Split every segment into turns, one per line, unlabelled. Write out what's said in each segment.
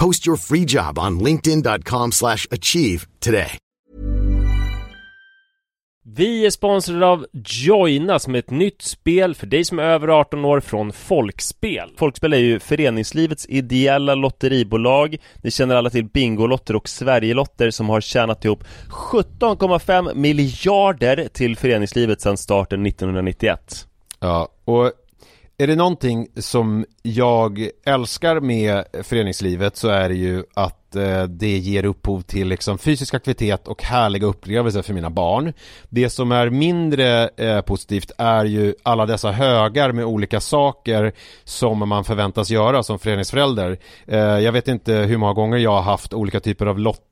Post your free job on linkedin.com/achieve slash achieve today.
Vi är sponsrade av Joina som är ett nytt spel för dig som är över 18 år från Folkspel. Folkspel är ju föreningslivets ideella lotteribolag. Ni känner alla till Bingolotter och Sverigelotter som har tjänat ihop 17,5 miljarder till föreningslivet sedan starten 1991.
Ja, och är det någonting som jag älskar med föreningslivet så är det ju att eh, det ger upphov till liksom fysisk aktivitet och härliga upplevelser för mina barn. Det som är mindre eh, positivt är ju alla dessa högar med olika saker som man förväntas göra som föreningsförälder. Eh, jag vet inte hur många gånger jag har haft olika typer av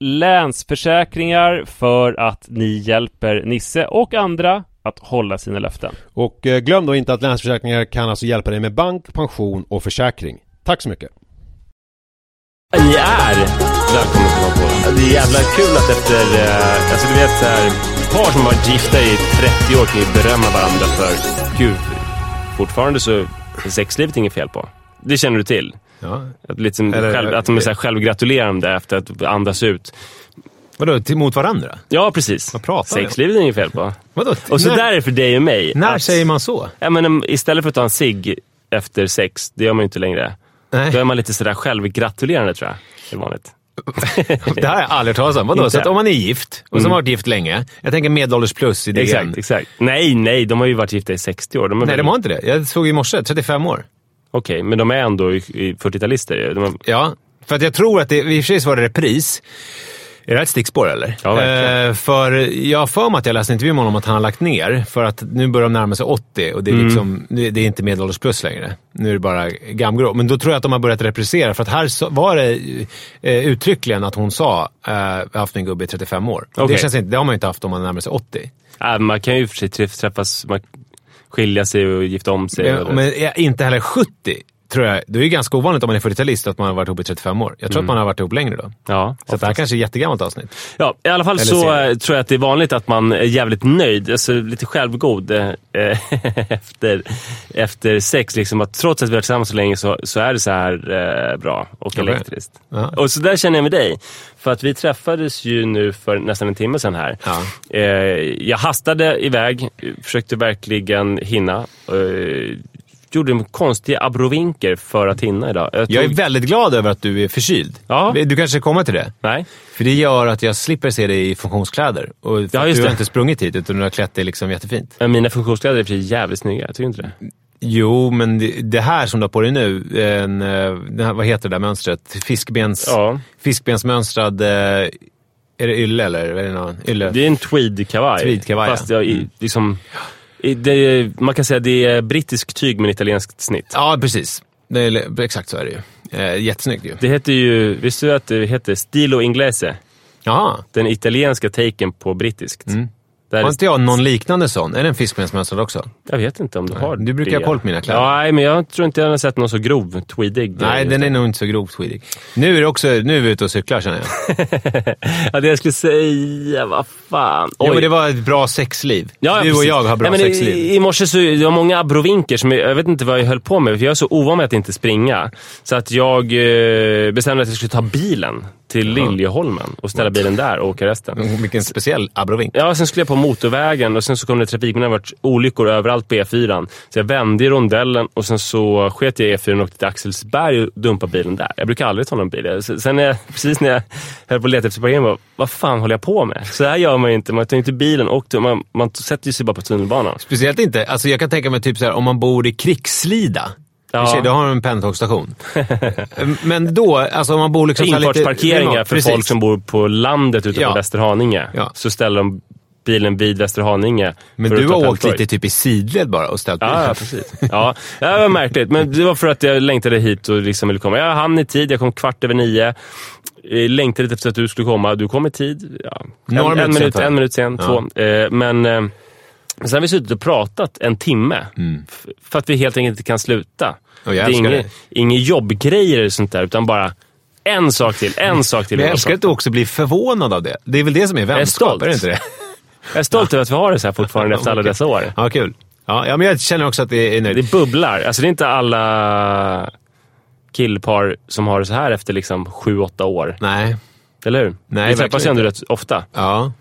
Länsförsäkringar för att ni hjälper Nisse och andra att hålla sina löften.
Och eh, glöm då inte att Länsförsäkringar kan alltså hjälpa dig med bank, pension och försäkring. Tack så mycket!
Ni är välkomna till Valpålen. Det är jävla kul att efter, eh, alltså du vet så här, par som har varit gifta i 30 år kan ju berömma varandra för, gud, fortfarande så, sexlivet är inget fel på. Det känner du till?
Ja.
Att, liksom
Eller-
själv, att de är så här självgratulerande efter att andas ut.
Vadå, till, mot varandra?
Ja, precis.
Vad pratar?
Sexlivet är inget fel på.
Vadå?
Och så
när,
där är det för dig och mig.
när
att-
säger man så?
Ja, men, istället för att ta en cigg efter sex, det gör man ju inte längre.
Nej.
Då är man lite sådär självgratulerande tror jag. Det är vanligt.
Det här har jag aldrig hört talas om. Vadå? Så om man är gift och som har varit gift länge. Jag tänker medelålders plus i DN.
Exakt, exakt. Nej, nej, de har ju varit gifta i 60 år. De
Nej,
väl-
de har inte det. Jag såg i morse, 35 år.
Okej, men de är ändå i, i 40-talister. De har...
Ja,
För att jag tror att det, i och för sig så var det repris. Är det ett stickspår eller?
Ja.
Eh, för jag har för mig att jag läste en intervju med honom om att han har lagt ner. För att nu börjar de närma sig 80 och det är, liksom, det är inte medelålders plus längre. Nu är det bara gamgrå. Men då tror jag att de har börjat reprisera. För att här var det eh, uttryckligen att hon sa eh, haft min gubbe i 35 år.
Okej.
Det, känns inte, det har man ju inte haft om man närmar sig 80.
Äh, man kan ju för sig träff- träffas, man, skilja sig och gifta om sig.
Men är inte heller 70, tror jag. Det är ju ganska ovanligt om man är 40-talist att man har varit ihop i 35 år. Jag tror att man har varit ihop längre då.
ja,
Så det här kanske är ett jättegammalt avsnitt.
Ja, i alla fall
Eller
så
serie.
eh, tror jag att det är vanligt att man är jävligt nöjd, alltså lite självgod eh, efter, efter sex. Liksom, att trots att vi har varit tillsammans så länge så, så är det så här eh, bra och
Okej.
elektriskt.
Ja.
Och så där känner jag med dig. För att vi träffades ju nu för nästan en timme sedan här.
Ja.
Eh, jag hastade iväg, försökte verkligen hinna. Eh, gjorde konstiga abrovinker för att hinna idag.
Jag är
tog-
väldigt glad över att du är förkyld.
Ja.
Du kanske kommer till det?
Nej.
För det gör att jag slipper se dig i funktionskläder. Och
Ja,
du
det.
har inte sprungit hit, utan du har klätt dig liksom jättefint.
Men Mina funktionskläder är för jävligt snygga, tycker du inte det?
Jo, men det, det här som du har på dig nu, en, eh, här, vad heter det där mönstret? Fiskbens,
Ja.
Fiskbensmönstrad... eh, Är det ylle eller? Är det någon, ylle?
Det är en tweedkavaj.
Tweedkavaj,
Fast
ja.
jag, i- liksom, det, man kan säga att det är brittisk tyg med italienskt snitt.
Ja, precis. Det är, exakt så är det ju. Eh, jättesnyggt ju.
Det heter ju, visste du att det heter stilo inglese?
Jaha.
Den italienska taken på brittiskt. Där
Har inte jag någon liknande sån? Är det en fiskbensmönstrad också?
Jag vet inte om du har
Du brukar ha koll på mina kläder.
Ja, nej, men jag tror inte jag har sett någon så grov tweedig.
Nej, den är nog inte så grovt tweedig. Nu är, det också, nu är vi ute och cyklar känner jag.
ja, det jag skulle säga, vad fan. Oj.
men det var ett bra sexliv.
Ja,
du och
precis.
jag har bra
Nej, men
sexliv.
I, I morse så det var många abrovinker som jag, jag vet inte vad jag höll på med. För jag är så ovan med att inte springa. Så att jag eh, bestämde att jag skulle ta bilen till Liljeholmen och ställa bilen där och åka resten.
Vilken speciell abrovink.
Ja, sen skulle jag på motorvägen och sen så kom det trafik, men det har varit olyckor överallt på E4. Så jag vände i rondellen och sen så sket jag i E4 och åkte till Axelsberg och dumpade bilen där. Jag brukar aldrig ta någon bil. Sen när jag, precis när jag höll på att leta efter parkering, bara, vad fan håller jag på med? Så här gör man ju inte. Man tar inte bilen och man, man sätter sig bara på tunnelbanan.
Speciellt inte, alltså jag kan tänka mig typ så här, om man bor i Krigslida.
Ja.
Ja. Då har de en pendeltågsstation. Men då, alltså om man bor liksom lite...
Infartsparkeringar för
Precis.
folk som bor på landet ute
Ja.
på Västerhaninge.
Ja.
Så ställer de bilen vid Västerhaninge.
Men du har åkt lite typ i sidled bara och ställt bilen.
Ja, ja, precis. Ja, det var märkligt. Men det var för att jag längtade hit och liksom ville komma. Jag hann i tid. Jag kom kvart över nio. Eh, Längtade lite efter att du skulle komma. Du kom i tid. Ja. En, en, minut,
va?
en minut sen,
Ja.
två. Eh, Men eh, sen har vi suttit och pratat en timme.
Mm.
För att vi helt enkelt inte kan sluta.
Jag
det är inget, inget jobbgrejer eller sånt där, utan bara en sak till, en sak till.
Men jag älskar att du också blir förvånad av det. Det är väl det som är vänskap,
stolt.
är det inte det?
Jag är stolt över att vi har det så här fortfarande efter alla dessa år.
Ja, kul. Ja, ja, men jag känner också att det är nöjd.
Det bubblar. Alltså det är inte alla killpar som har det så här efter liksom sju, åtta år.
Nej.
Eller hur?
Nej,
vi träffas ju ändå rätt ofta.
Ja.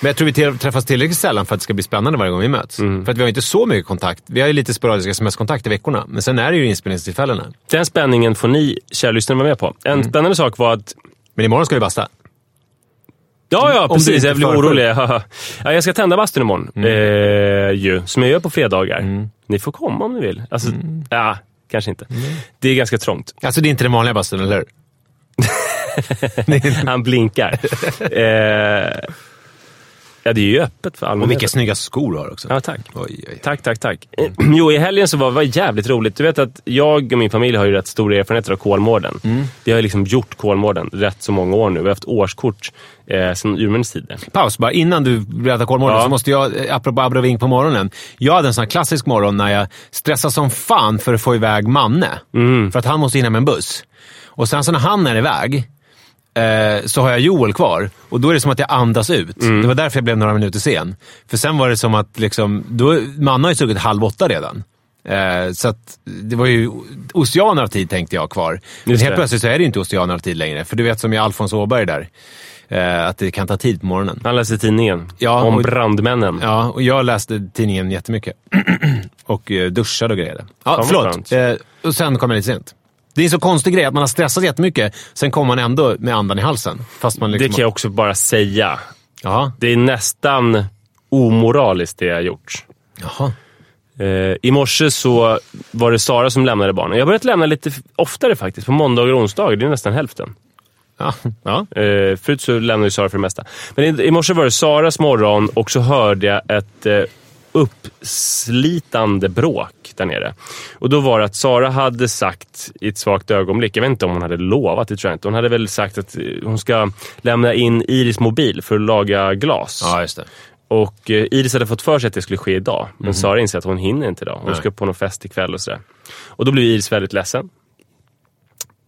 Men jag tror vi träffas tillräckligt sällan för att det ska bli spännande varje gång vi möts.
Mm.
För att vi har inte så mycket kontakt. Vi har ju lite sporadiska sms-kontakt i veckorna. Men sen är det ju inspelningstillfällena.
Den spänningen får ni, kära lyssnare, vara med på. En
Mm.
spännande sak var att
Men imorgon ska vi basta.
Ja, ja, precis. Jag blir orolig. ja, jag ska tända bastun imorgon.
Mm.
Eh, ju, som jag gör på fredagar. Ni får komma om ni vill. Alltså,
Mm.
ja, kanske inte. Det är ganska trångt.
Alltså det är inte den vanliga bastun, eller hur?
Han blinkar. eh, ja, det är ju öppet för
Och
allmänheten.
vilka snygga skor du har också.
Ja, tack.
Oj, oj.
Tack, tack, tack. Jo, i helgen så var det var jävligt roligt. Du vet att jag och min familj har ju rätt stora erfarenheter av Kolmården. Vi har ju liksom gjort Kolmården rätt så många år nu. Vi har haft årskort eh, sedan urminnes tider.
Paus bara. Innan du berättar Kolmården
Ja.
så måste jag, eh, apropå abrovink på morgonen. Jag hade en sån här klassisk morgon när jag stressade som fan för att få iväg Manne. För att han måste hinna med en buss. Och sen så när han är iväg eh, så har jag Joel kvar. Och då är det som att jag andas ut. Det var därför jag blev några minuter sen. För sen var det som att liksom, då, Manne har ju sugit halv åtta redan. Eh, så att det var ju oceaner av tid tänkte jag kvar. Men
Just
helt
det.
plötsligt så är det inte oceaner av tid längre. För du vet som i Alfons Åberg där. Eh, att det kan ta tid på morgonen.
Han läste tidningen
Ja,
om
och-
brandmännen.
Ja, och jag läste tidningen jättemycket. och eh, duschade och grejade. Ja,
vad
förlåt. och sen kom jag lite sent. Det är en så konstig grej att man har stressat jättemycket, sen kommer man ändå med andan i halsen. Fast man liksom...
Det kan jag också bara säga.
Jaha.
Det är nästan omoraliskt det jag har gjort.
Jaha.
Eh, I morse så var det Sara som lämnade barnen. Jag har börjat lämna lite oftare faktiskt. På måndagar och onsdagar. Det är nästan hälften.
Ja. ja.
Eh, förut så lämnade Sara för det mesta. Men i, i morse var det Saras morgon och så hörde jag ett eh, uppslitande bråk där nere. Och då var det att Sara hade sagt i ett svagt ögonblick, jag vet inte om hon hade lovat, det tror jag inte. Hon hade väl sagt att eh, hon ska lämna in Iris mobil för att laga glas.
ja, just det.
Och eh, Iris hade fått för sig att det skulle ske idag. Men Sara inser att hon hinner inte idag. Hon
Nej.
ska på någon fest ikväll och sådär. Och då blev Iris väldigt ledsen.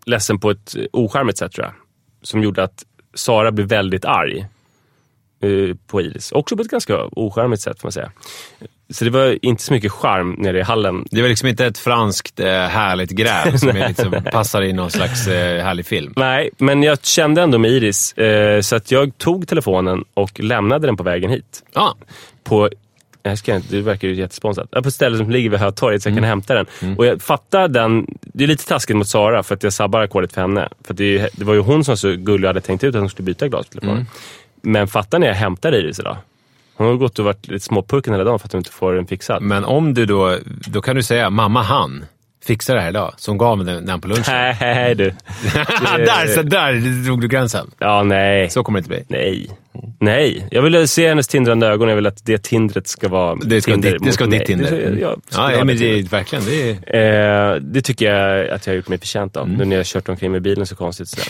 Ledsen på ett eh, ocharmigt sätt tror jag. Som gjorde att Sara blev väldigt arg på Iris. Också på ett ganska ocharmigt sätt får man säga. Så det var inte så mycket charm nere i hallen.
Det var liksom inte ett franskt eh, härligt gräl som liksom, passar i någon slags eh, härlig film.
Nej, men jag kände ändå med Iris. Eh, så att jag tog telefonen och lämnade den på vägen hit.
Ja,
på jag ska inte, det verkar ju jättesponsrat. På ett ställe som ligger vid Hötorget så jag
Mm.
kan hämta den. Och jag fattar den, det är lite taskigt mot Sara för att jag sabbar ackordet för henne. För det, det var ju hon som var så gullig och hade tänkt ut att hon skulle byta glas på telefonen.
Mm.
Men fattar när jag hämtar Iris idag. Hon har gått och varit lite småpucken hela dagen för att hon inte får den fixad.
men om du då, då kan du säga mamma han fixar det här idag. Som gav mig den, den på lunchen.
Nej du.
där, så där drog du gränsen.
Ja, nej.
Så kommer det inte bli.
Nej. Nej. Jag vill se hennes tindrande ögon. Jag vill att det tindret ska vara
Det ska,
Tinder
ditt, det ska vara ditt Tinder.
Det, jag,
ja, ja, men det verkligen. Det
Eh, det tycker jag att jag har gjort mig förtjänt av. Nu när jag har kört omkring med bilen så konstigt sådär.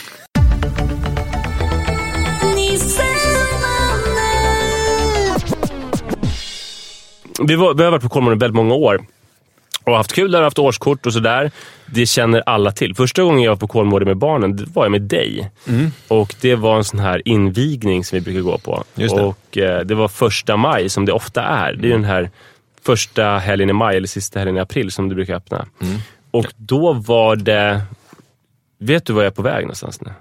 Vi, var, vi har varit på Kolmården väldigt många år. Och haft kul där, haft årskort och sådär. Det känner alla till. Första gången jag var på Kolmården med barnen, var jag med dig. Och det var en sån här invigning som vi brukar gå på.
Det.
Och eh, det var första maj, som det ofta är. Det är den här första helgen i maj, eller sista helgen i april, som du brukar öppna. Och då var det... Vet du var jag är på väg någonstans nu?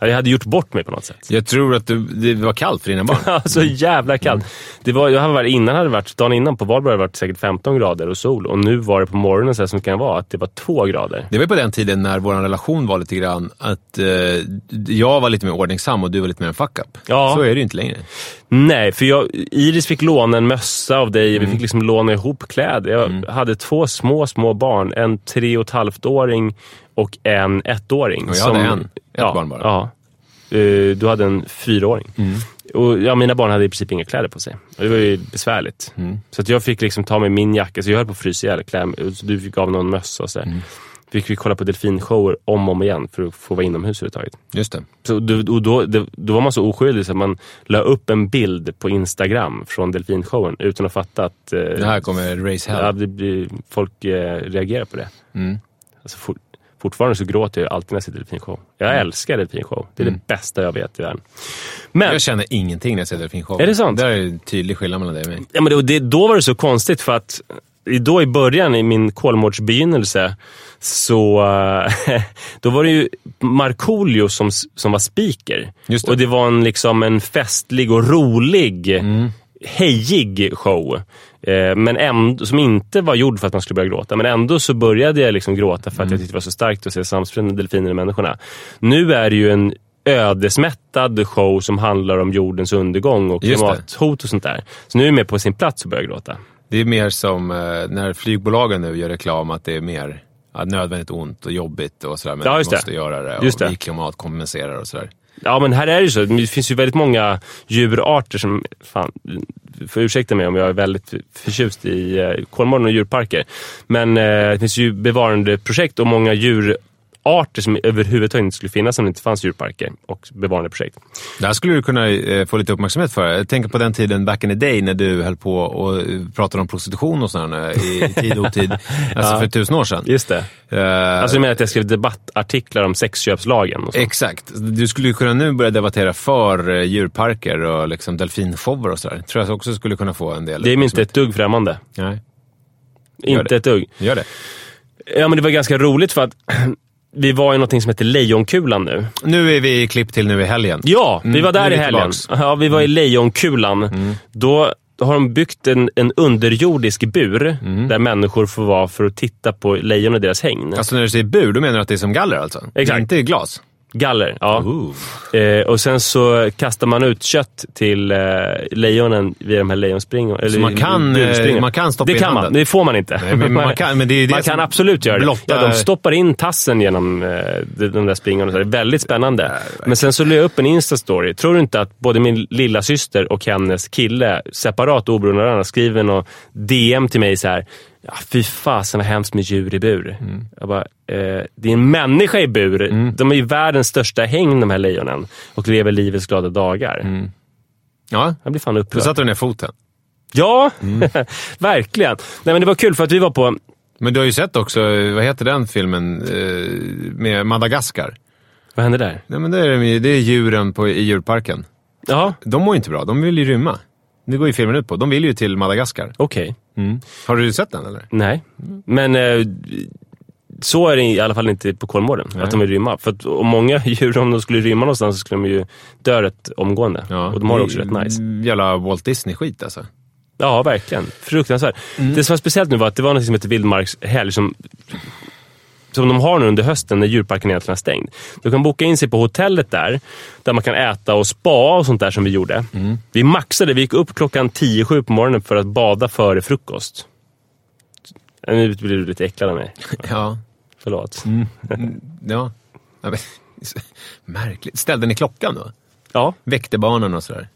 Jag hade gjort bort mig på något sätt.
jag tror att du, det var kallt för dina barn.
Ja, så jävla kallt. Det var, jag hade varit, innan hade det varit, dagen innan på valborg hade det varit säkert 15 grader och sol. Och nu var det på morgonen så som det kan vara, att det var 2 grader.
Det var på den tiden när vår relation var lite grann att eh, jag var lite mer ordningsam och du var lite mer en fuck-up.
Ja.
Så är det ju inte längre.
Nej, för jag, Iris fick låna en mössa av dig. Vi fick liksom låna ihop kläder. Jag hade två små, små barn. En tre och ett halvt åring och en ettåring.
Och jag hade en. Ett barn bara.
Ja. Eh, Du hade en fyraåring. Och ja, mina barn hade i princip inga kläder på sig. Och det var ju besvärligt. Så att jag fick liksom ta med min jacka, så jag höll på att frysa ihjäl. du fick av någon mössa och sådär. Fick vi kolla på delfinshower om och om igen för att få vara inomhus överhuvudtaget.
Just det.
Så och då, det, då var man så oskyldig så att man la upp en bild på Instagram från delfinshowen utan att fatta att eh,
Det här kommer raise hell.
ja, folk eh, reagerar på det.
Mm.
Alltså, for, fortfarande så gråter jag alltid när jag ser delfinshow. Jag älskar delfinshow. Det är det bästa jag vet i världen. Men,
Jag känner ingenting när jag ser delfinshow.
Är det sant?
Det är en tydlig skillnad mellan dig och mig.
ja, men det, det, då var det så konstigt för att då i början i min Kolmårdsbegynnelse så eh, då var det ju Markoolio som, som var speaker.
Det.
Och det var en, liksom en festlig och rolig,
Mm.
hejig show. Eh, men ändå, som inte var gjord för att man skulle börja gråta. Men ändå så började jag liksom gråta för att
Mm.
jag tyckte det var så starkt att se samspelande delfiner i människorna. Nu är det ju en ödesmättad show som handlar om jordens undergång och
Just det.
klimathot och sånt där. Så nu är jag med på sin plats och börjar gråta.
Det är mer som eh, när flygbolagen nu gör reklam att det är mer nödvändigt ont och jobbigt och sådär. Men
Ja,
vi
just det.
måste göra det.
Just
och
det.
vi klimatkompenserar och sådär.
Ja, men här är det ju så. Det finns ju väldigt många djurarter som... Fan, får ursäkta mig om jag är väldigt förtjust i eh, Kolmården och djurparker. Men eh, det finns ju bevarandeprojekt och många djurarter som överhuvudtaget inte skulle finnas om det inte fanns djurparker och bevarandeprojekt.
Det här skulle du kunna eh, få lite uppmärksamhet för. Jag tänker på den tiden back in the day när du höll på och eh, pratade om prostitution och sådär eh, i tid och otid. Alltså för tusen år sedan.
Just det.
Eh,
Alltså jag menar att jag skrev debattartiklar om sexköpslagen. Och så.
Exakt. Du skulle ju kunna nu börja debattera för djurparker och liksom delfinshower och sådär. Tror jag också skulle kunna få en del
Det är mig inte ett dugg främmande.
Nej,
Inte
det.
ett dugg.
gör det.
Ja, men det var ganska roligt för att vi var i något som heter Lejonkulan nu.
Nu är vi klipp till nu i helgen.
Ja, vi
Mm,
var där i helgen.
tillbaks. Mm.
Ja, vi var i Lejonkulan. Då har de byggt en, en underjordisk bur där människor får vara för att titta på lejon och deras hägn.
Alltså när du säger bur, då menar du att det är som galler alltså? Det är
Exakt.
inte glas?
Galler, ja. Eh, och sen så kastar man ut kött till eh, lejonen vid de här lejonspringorna.
Så man kan, eh, man kan stoppa
Det
in
kan
handen?
det får man inte.
Nej, men man kan- men det det
man kan absolut göra det.
blotta-
Ja, de stoppar in tassen genom eh, de, där springorna. Det är väldigt spännande. men sen så la jag upp en Insta-story. Tror du inte att både min lilla syster och hennes kille, separat oberoende av varandra, skriver någon DM till mig så här. Ja, fy fasen vad hemskt med djur i bur.
Mm.
Jag bara, eh, det är en människa i bur. De är ju världens största häng, de här lejonen. Och lever livets glada dagar.
Ja,
Jag blir fan
då
upprörd.
satte du ner foten.
Ja,
Mm.
verkligen. Nej, men det var kul för att vi var på...
Men du har ju sett också, vad heter den filmen, eh, med Madagaskar?
Vad hände där?
Nej men det är, det är djuren på, i djurparken.
Ja,
De mår ju inte bra, de vill ju rymma. Det går ju filmen ut på. De vill ju till Madagaskar.
okej.
Har du sett den eller?
Nej, men eh, så är det i alla fall inte på Kolmården. Att de vill rymma. För att om många djur, om de skulle rymma någonstans, så skulle de ju dö rätt omgående. och de har det också rätt nice.
Jävla Walt Disney-skit alltså.
Ja, verkligen. Fruktansvärt. Det som var speciellt nu var att det var något som heter vildmarkshelg som, som de har nu under hösten när djurparken egentligen är stängd. Du kan boka in sig på hotellet där, där man kan äta och spa och sånt där som vi gjorde. Vi maxade, vi gick upp klockan 10-7 på morgonen för att bada före frukost. Nu blir du lite äcklad av mig.
Ja.
Förlåt.
Ja. ja men, märkligt. Ställde ni klockan då?
Ja,
Väckte barnen och sådär?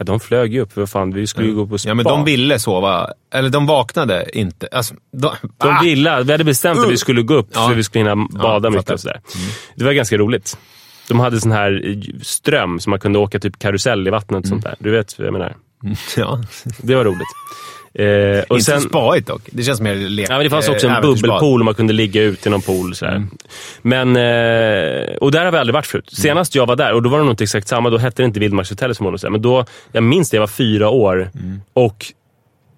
Ja, de flög ju upp. För fan, vi skulle ju gå på spa.
Ja, men de ville sova. Eller de vaknade inte. Alltså, de,
De
Ah!
ville, vi hade bestämt att vi skulle gå upp
Ja.
så vi skulle hinna bada
Ja,
mycket och sådär. Det var ganska roligt. De hade sån här eh, ström så man kunde åka typ karusell i vattnet och sånt där. Du vet vad jag menar.
Ja.
Det var roligt. Eh, och
Inte
sen,
så spaigt dock. Det känns mer lek.
ja, men det fanns också
eh,
en
äventyrsbad.
bubbelpool och man kunde ligga ute i någon pool. Sådär. Men, eh, och där har vi aldrig varit förut. Senast jag var där, och då var det nog inte exakt samma, då hette det inte Vildmarkshotellet som var men då, jag minns det, jag var fyra år och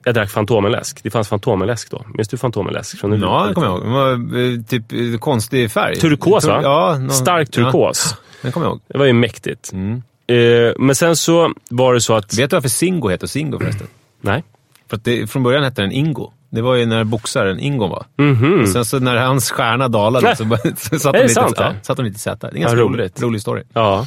jag drack Fantomenläsk. Det fanns Fantomenläsk då. Minns du Fantomenläsk? Från
Ja, det kommer jag ihåg. Den var eh, typ eh, konstig färg.
Turkos va?
Ja. någon-
Stark turkos.
Ja, den kommer jag ihåg.
Det var ju mäktigt. Eh, men sen så var det så att...
Vet du varför Singo heter Singo förresten?
Nej.
För att det, från början hette den Ingo. Det var ju när boxaren Ingo var. Och sen så när hans stjärna dalade så, satt, de lite,
sant,
ja,
det?
satt de lite Z. Det är ganska
Ja,
rolig,
roligt.
rolig story.
Ja.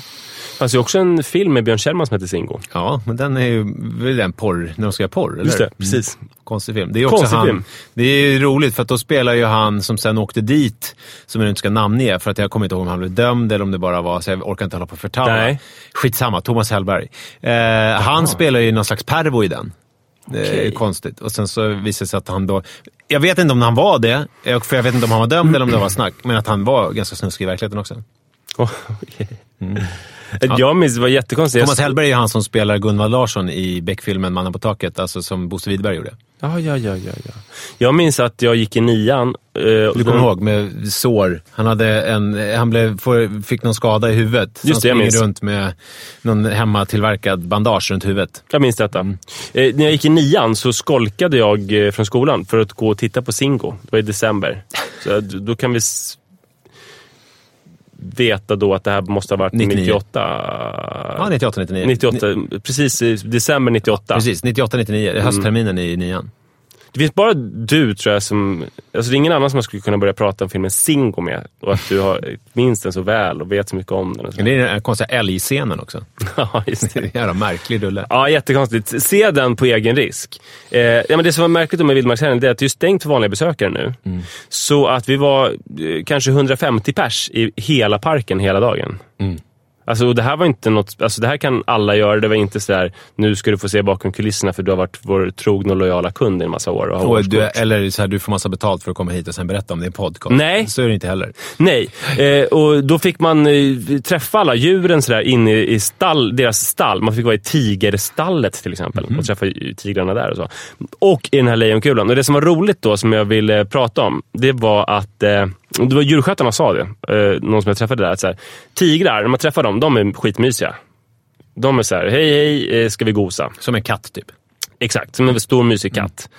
Det fanns ju också en film med Björn Kjellman som heter Singo.
Ja, men den är ju väl den porr, när de ska göra porr, eller?
Just det, precis.
Konstig film. Det är också
Konstig
han,
film.
Det är ju roligt för att då spelar ju han som sen åkte dit, som jag inte ska namnge, för att jag kommer inte ihåg om han blev dömd eller om det bara var, så jag orkar inte hålla på och förtala.
Nej.
Skitsamma, Thomas Hellberg. Eh, han spelar ju någon slags pervo i den. Är konstigt. Och sen så visade det sig att han då... Jag vet inte om han var det, eh, för jag vet inte om han var dömd eller om det var snack, men att han var ganska snuskig i verkligheten också.
Oh, okej. Jag minns, det var jättekonstigt.
Thomas Hellberg är ju han som spelar Gunvald Larsson i Beck-filmen Mannen på taket, alltså som Bosse Widerberg gjorde.
Ja, ja, ja, ja, ja. Jag minns att jag gick i nian. eh,
Du kommer ihåg med sår. Han, hade en, han blev, fick någon skada i huvudet.
Just det, jag
han
minns.
springer runt med någon hemmatillverkad bandage runt huvudet.
Jag minns detta.
Mm.
Eh, när jag gick i nian så skolkade jag eh, från skolan för att gå och titta på Singo. Det var i december. Så då kan vi veta då att det här måste ha varit
99.
98.
Ja, 98, 99.
98, precis i december 98.
Precis, 98, 99.
Mm.
Höstterminen i nian.
Det finns bara du tror jag som... Alltså det är ingen annan som man skulle kunna börja prata om filmen Singo med. Och att du har, minns den så väl och vet så mycket om den. Och så.
Det är den här konstiga älgscenen också.
ja, just
Det
det.
är en jävla märklig rulle.
Ja, jättekonstigt. Se den på egen risk. Eh, ja, men det som var märkligt med Vildmarkshelgen är att det är stängt för vanliga besökare nu.
Mm.
Så att vi var eh, kanske 150 pers i hela parken hela dagen.
Mm.
Alltså, och det här var inte något, alltså det här kan alla göra. Det var inte så där, nu ska du få se bakom kulisserna för du har varit vår trogna och lojala kund i en massa år. Och
Och du, eller så här, du får massa betalt för att komma hit och sen berätta om din podcast.
Nej.
Så är det inte heller.
Nej, eh, och då fick man eh, träffa alla djuren sådär inne i, i stall, deras stall. Man fick vara i tigerstallet till exempel och träffa tigrarna där. Och så. Och i den här lejonkulan. Och det som var roligt då, som jag ville prata om, det var att eh, det var djurskötarna sa det, eh, någon som jag träffade där, att så här, tigrar, när man träffar dem, de är skitmysiga. De är så här, hej hej, eh, ska vi gosa?
Som en katt typ.
Exakt, som en stor mysig katt.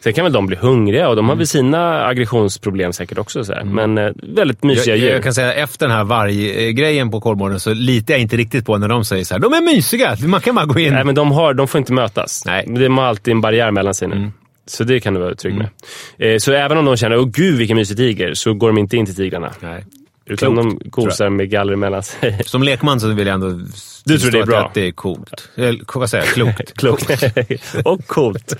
Sen kan väl de bli hungriga och de har väl sina aggressionsproblem säkert också. Så här. Men eh, väldigt mysiga
Jag,
djur.
jag kan säga efter den här varggrejen på Kolmården så litar jag inte riktigt på när de säger så här. De är mysiga, man kan bara gå in.
Nej, men de, har, de får inte mötas.
Nej.
De har alltid en barriär mellan sig nu. Så det kan du vara trygg med. Eh, så även om de känner, åh gud vilken mysig tiger, så går de inte in till tigrarna.
Nej.
Utan
Klokt,
de gosar med galler mellan sig.
Som lekman så vill jag ändå
Du tror det är bra?
att det är coolt. Eller, vad säger jag? Klokt.
Klokt. och coolt.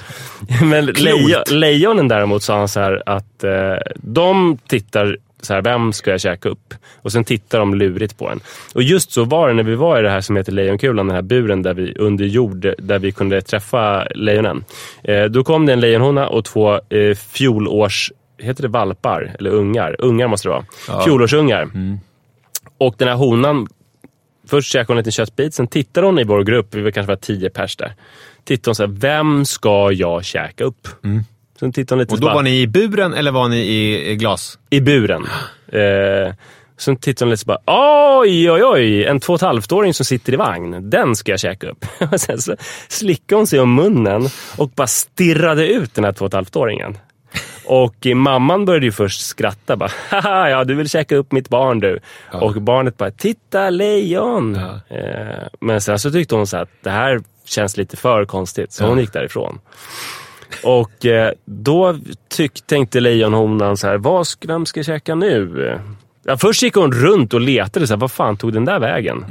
Men
Klokt.
lejon, lejonen däremot sa han så här att eh, de tittar så här, vem ska jag käka upp? Och sen tittar de lurigt på en. Och just så var det när vi var i det här som heter Lejonkulan, den här buren där vi under jord, där vi kunde träffa lejonen. Eh, då kom det en lejonhona och två eh, fjolårs, heter det valpar? Eller ungar? Ungar måste det vara. Fjolårsungar. Och den här honan Först käkade hon en liten köttbit, sen tittade hon i vår grupp, vi var kanske var tio pers där. Tittade hon så här, vem ska jag käka upp? Sen tittade hon lite
Och då var ni i buren eller var ni i glas?
i buren. Eh, sen tittade hon lite så bara, oj, oj, oj, en två och ett halvt-åring som sitter i vagn, den ska jag käka upp. Och sen så slickade hon sig om munnen och bara stirrade ut den här två och ett halvt-åringen. Och mamman började ju först skratta. Bara, Haha, ja, du vill käka upp mitt barn du. Och barnet bara, titta lejon! Eh, men sen så tyckte hon så att det här känns lite för konstigt, så hon gick därifrån. Och eh, då tyck, tänkte lejonhonan så här, vad ska, vem ska jag käka nu? Ja, först gick hon runt och letade, så här, vad fan tog den där vägen?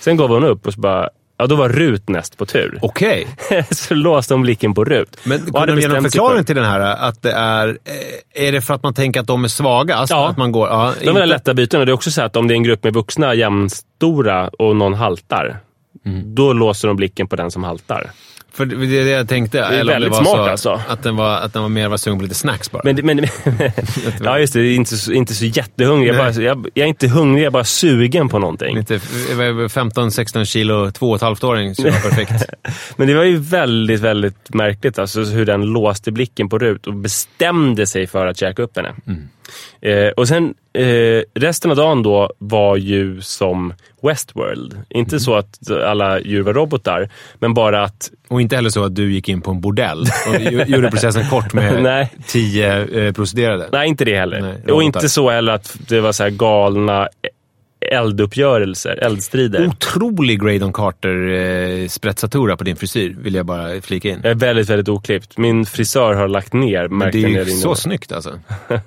Sen gav hon upp och så bara, ja då var Rut näst på tur.
Okej.
så låste hon blicken på Rut.
Men kunde de ge någon förklaring
för-
till den här? Att det är... eh, Är det för att man tänker att de är svagast?
Ja.
Att man går, ja,
De vill ha lätta byten och det är också så att om det är en grupp med vuxna jämnstora och någon haltar,
Mm.
då låser de blicken på den som haltar.
För det är det jag tänkte.
är
eller om
väldigt
det var
smart
så
alltså.
Att den, var, att den var mer var sugen på lite snacks bara.
Men, men, ja, just det. det är inte, så- inte så jättehungrig. Jag, bara, jag, jag är inte hungrig, jag är bara sugen på någonting.
Lite 15-16 kilo, två och ett halvt åring så det var perfekt.
Men det var ju väldigt, väldigt märkligt alltså, hur den låste blicken på Rut och bestämde sig för att käka upp henne. Eh, och sen eh, resten av dagen då var ju som Westworld. Inte så att alla djur var robotar, men bara att
Och inte heller så att du gick in på en bordell och gjorde processen kort med
Nej.
tio eh, prostituerade.
Nej, inte det heller.
Nej,
och inte så heller att det var så här galna elduppgörelser, eldstrider.
Otrolig Graydon Carter-sprezzatura på din frisyr, vill jag bara flika in.
Jag är väldigt, väldigt oklippt. Min frisör har lagt ner,
Men det
jag
är ju så snyggt alltså.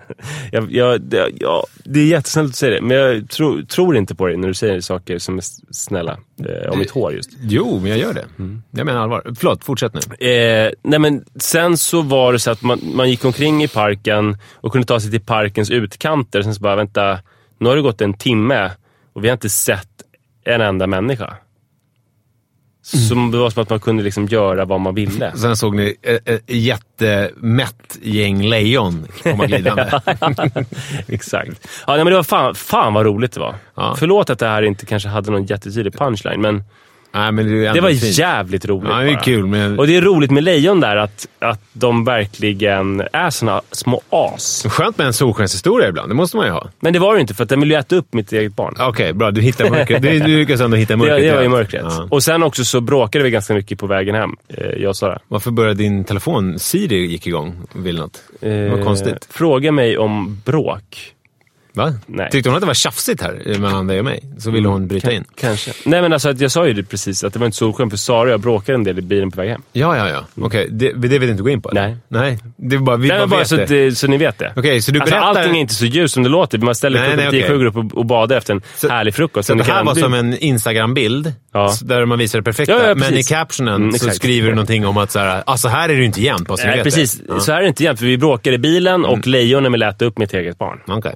Jag, jag, det, ja, det är jättesnällt att säga det, men jag tro, tror inte på det när du säger saker som är snälla. Eh, om mitt hår just.
Jo, men jag gör det. Jag menar allvar. Förlåt, fortsätt nu.
Eh, nej men sen så var det så att man, man gick omkring i parken och kunde ta sig till parkens utkanter. Sen så bara, vänta, nu har det gått en timme och vi har inte sett en enda människa. Så det var som att man kunde liksom göra vad man ville.
Sen såg ni ett, ett jättemätt gäng lejon komma glidande.
Exakt. Ja, nej, men det var fan, fan vad roligt det var.
Ja.
Förlåt att det här inte kanske hade någon jättetydlig punchline, men
Nej, men det, är
det var
fint.
jävligt roligt
Ja, det är kul. Men...
Och det är roligt med lejon där, att, att de verkligen är såna små as.
Skönt med en solskenshistoria ibland, det måste man ju ha.
Men det var det inte, för att den ville ju äta upp mitt eget barn.
Okej, bra. Du hittar mörkret. Du, du lyckas ändå hitta
Det,
mörkret.
det var ju mörkret.
Ja.
Och sen också så bråkade vi ganska mycket på vägen hem, eh, jag och Sara.
Varför började din telefon, Siri, gick igång och ville något? Det var
Eh,
konstigt.
Fråga mig om bråk.
Va?
nej.
Tyckte hon att det var tjafsigt här mellan dig och mig? Så ville hon bryta in?
Kanske. Nej men alltså, jag sa ju det precis, att det var inte solsken för Sara och jag bråkade en del i bilen på väg hem.
Ja, ja, ja. Okej, det, det vill du inte gå in på? eller?
Nej.
Nej, det är bara, vi
Nej,
bara
bara
vet
så,
det.
det, så ni vet det.
Okej, så du
Alltså,
berättar...
allting är inte så ljust som det låter. Man ställer
Nej, nej,
går upp och, och badar efter en
Så-
härlig frukost.
Så det här var
bli-
som en Instagram-bild,
Ja.
där man visar det perfekta.
Ja, ja,
men i captionen
Mm,
så skriver du någonting om att så här, alltså här är det inte jämnt, så
Nej, precis.
Mm.
Så här är det inte jämt, för vi bråkade i bilen och lejonen vill äta upp mitt eget barn.
Okej.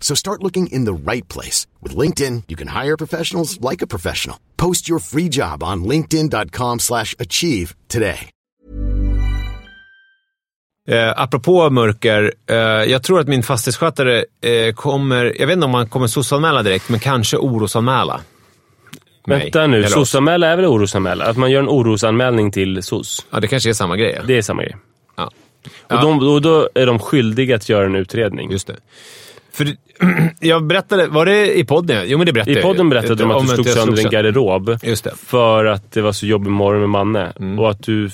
So start looking in the right place. With LinkedIn, you can hire professionals like a professional. Post your free job on linkedin.com slash achieve today.
Eh, apropå mörker, eh, jag tror att min fastighetsskötare eh, kommer, jag vet inte om han kommer sossanmäla direkt, men kanske orosanmäla. mig.
Vänta nu. SOS-anmäla är väl orosanmäla? Att man gör en orosanmälning till SOS.
Ja, det kanske är samma grej. ja.
Det är samma grej.
Ja.
Och
Ja.
de, då, då är de skyldiga att göra en utredning.
Just det. För jag berättade, var det i podden? Jo, men det berättade
I podden berättade de att du slog sönder en garderob
Just det.
för att det var så jobbig morgon med Manne. Och att du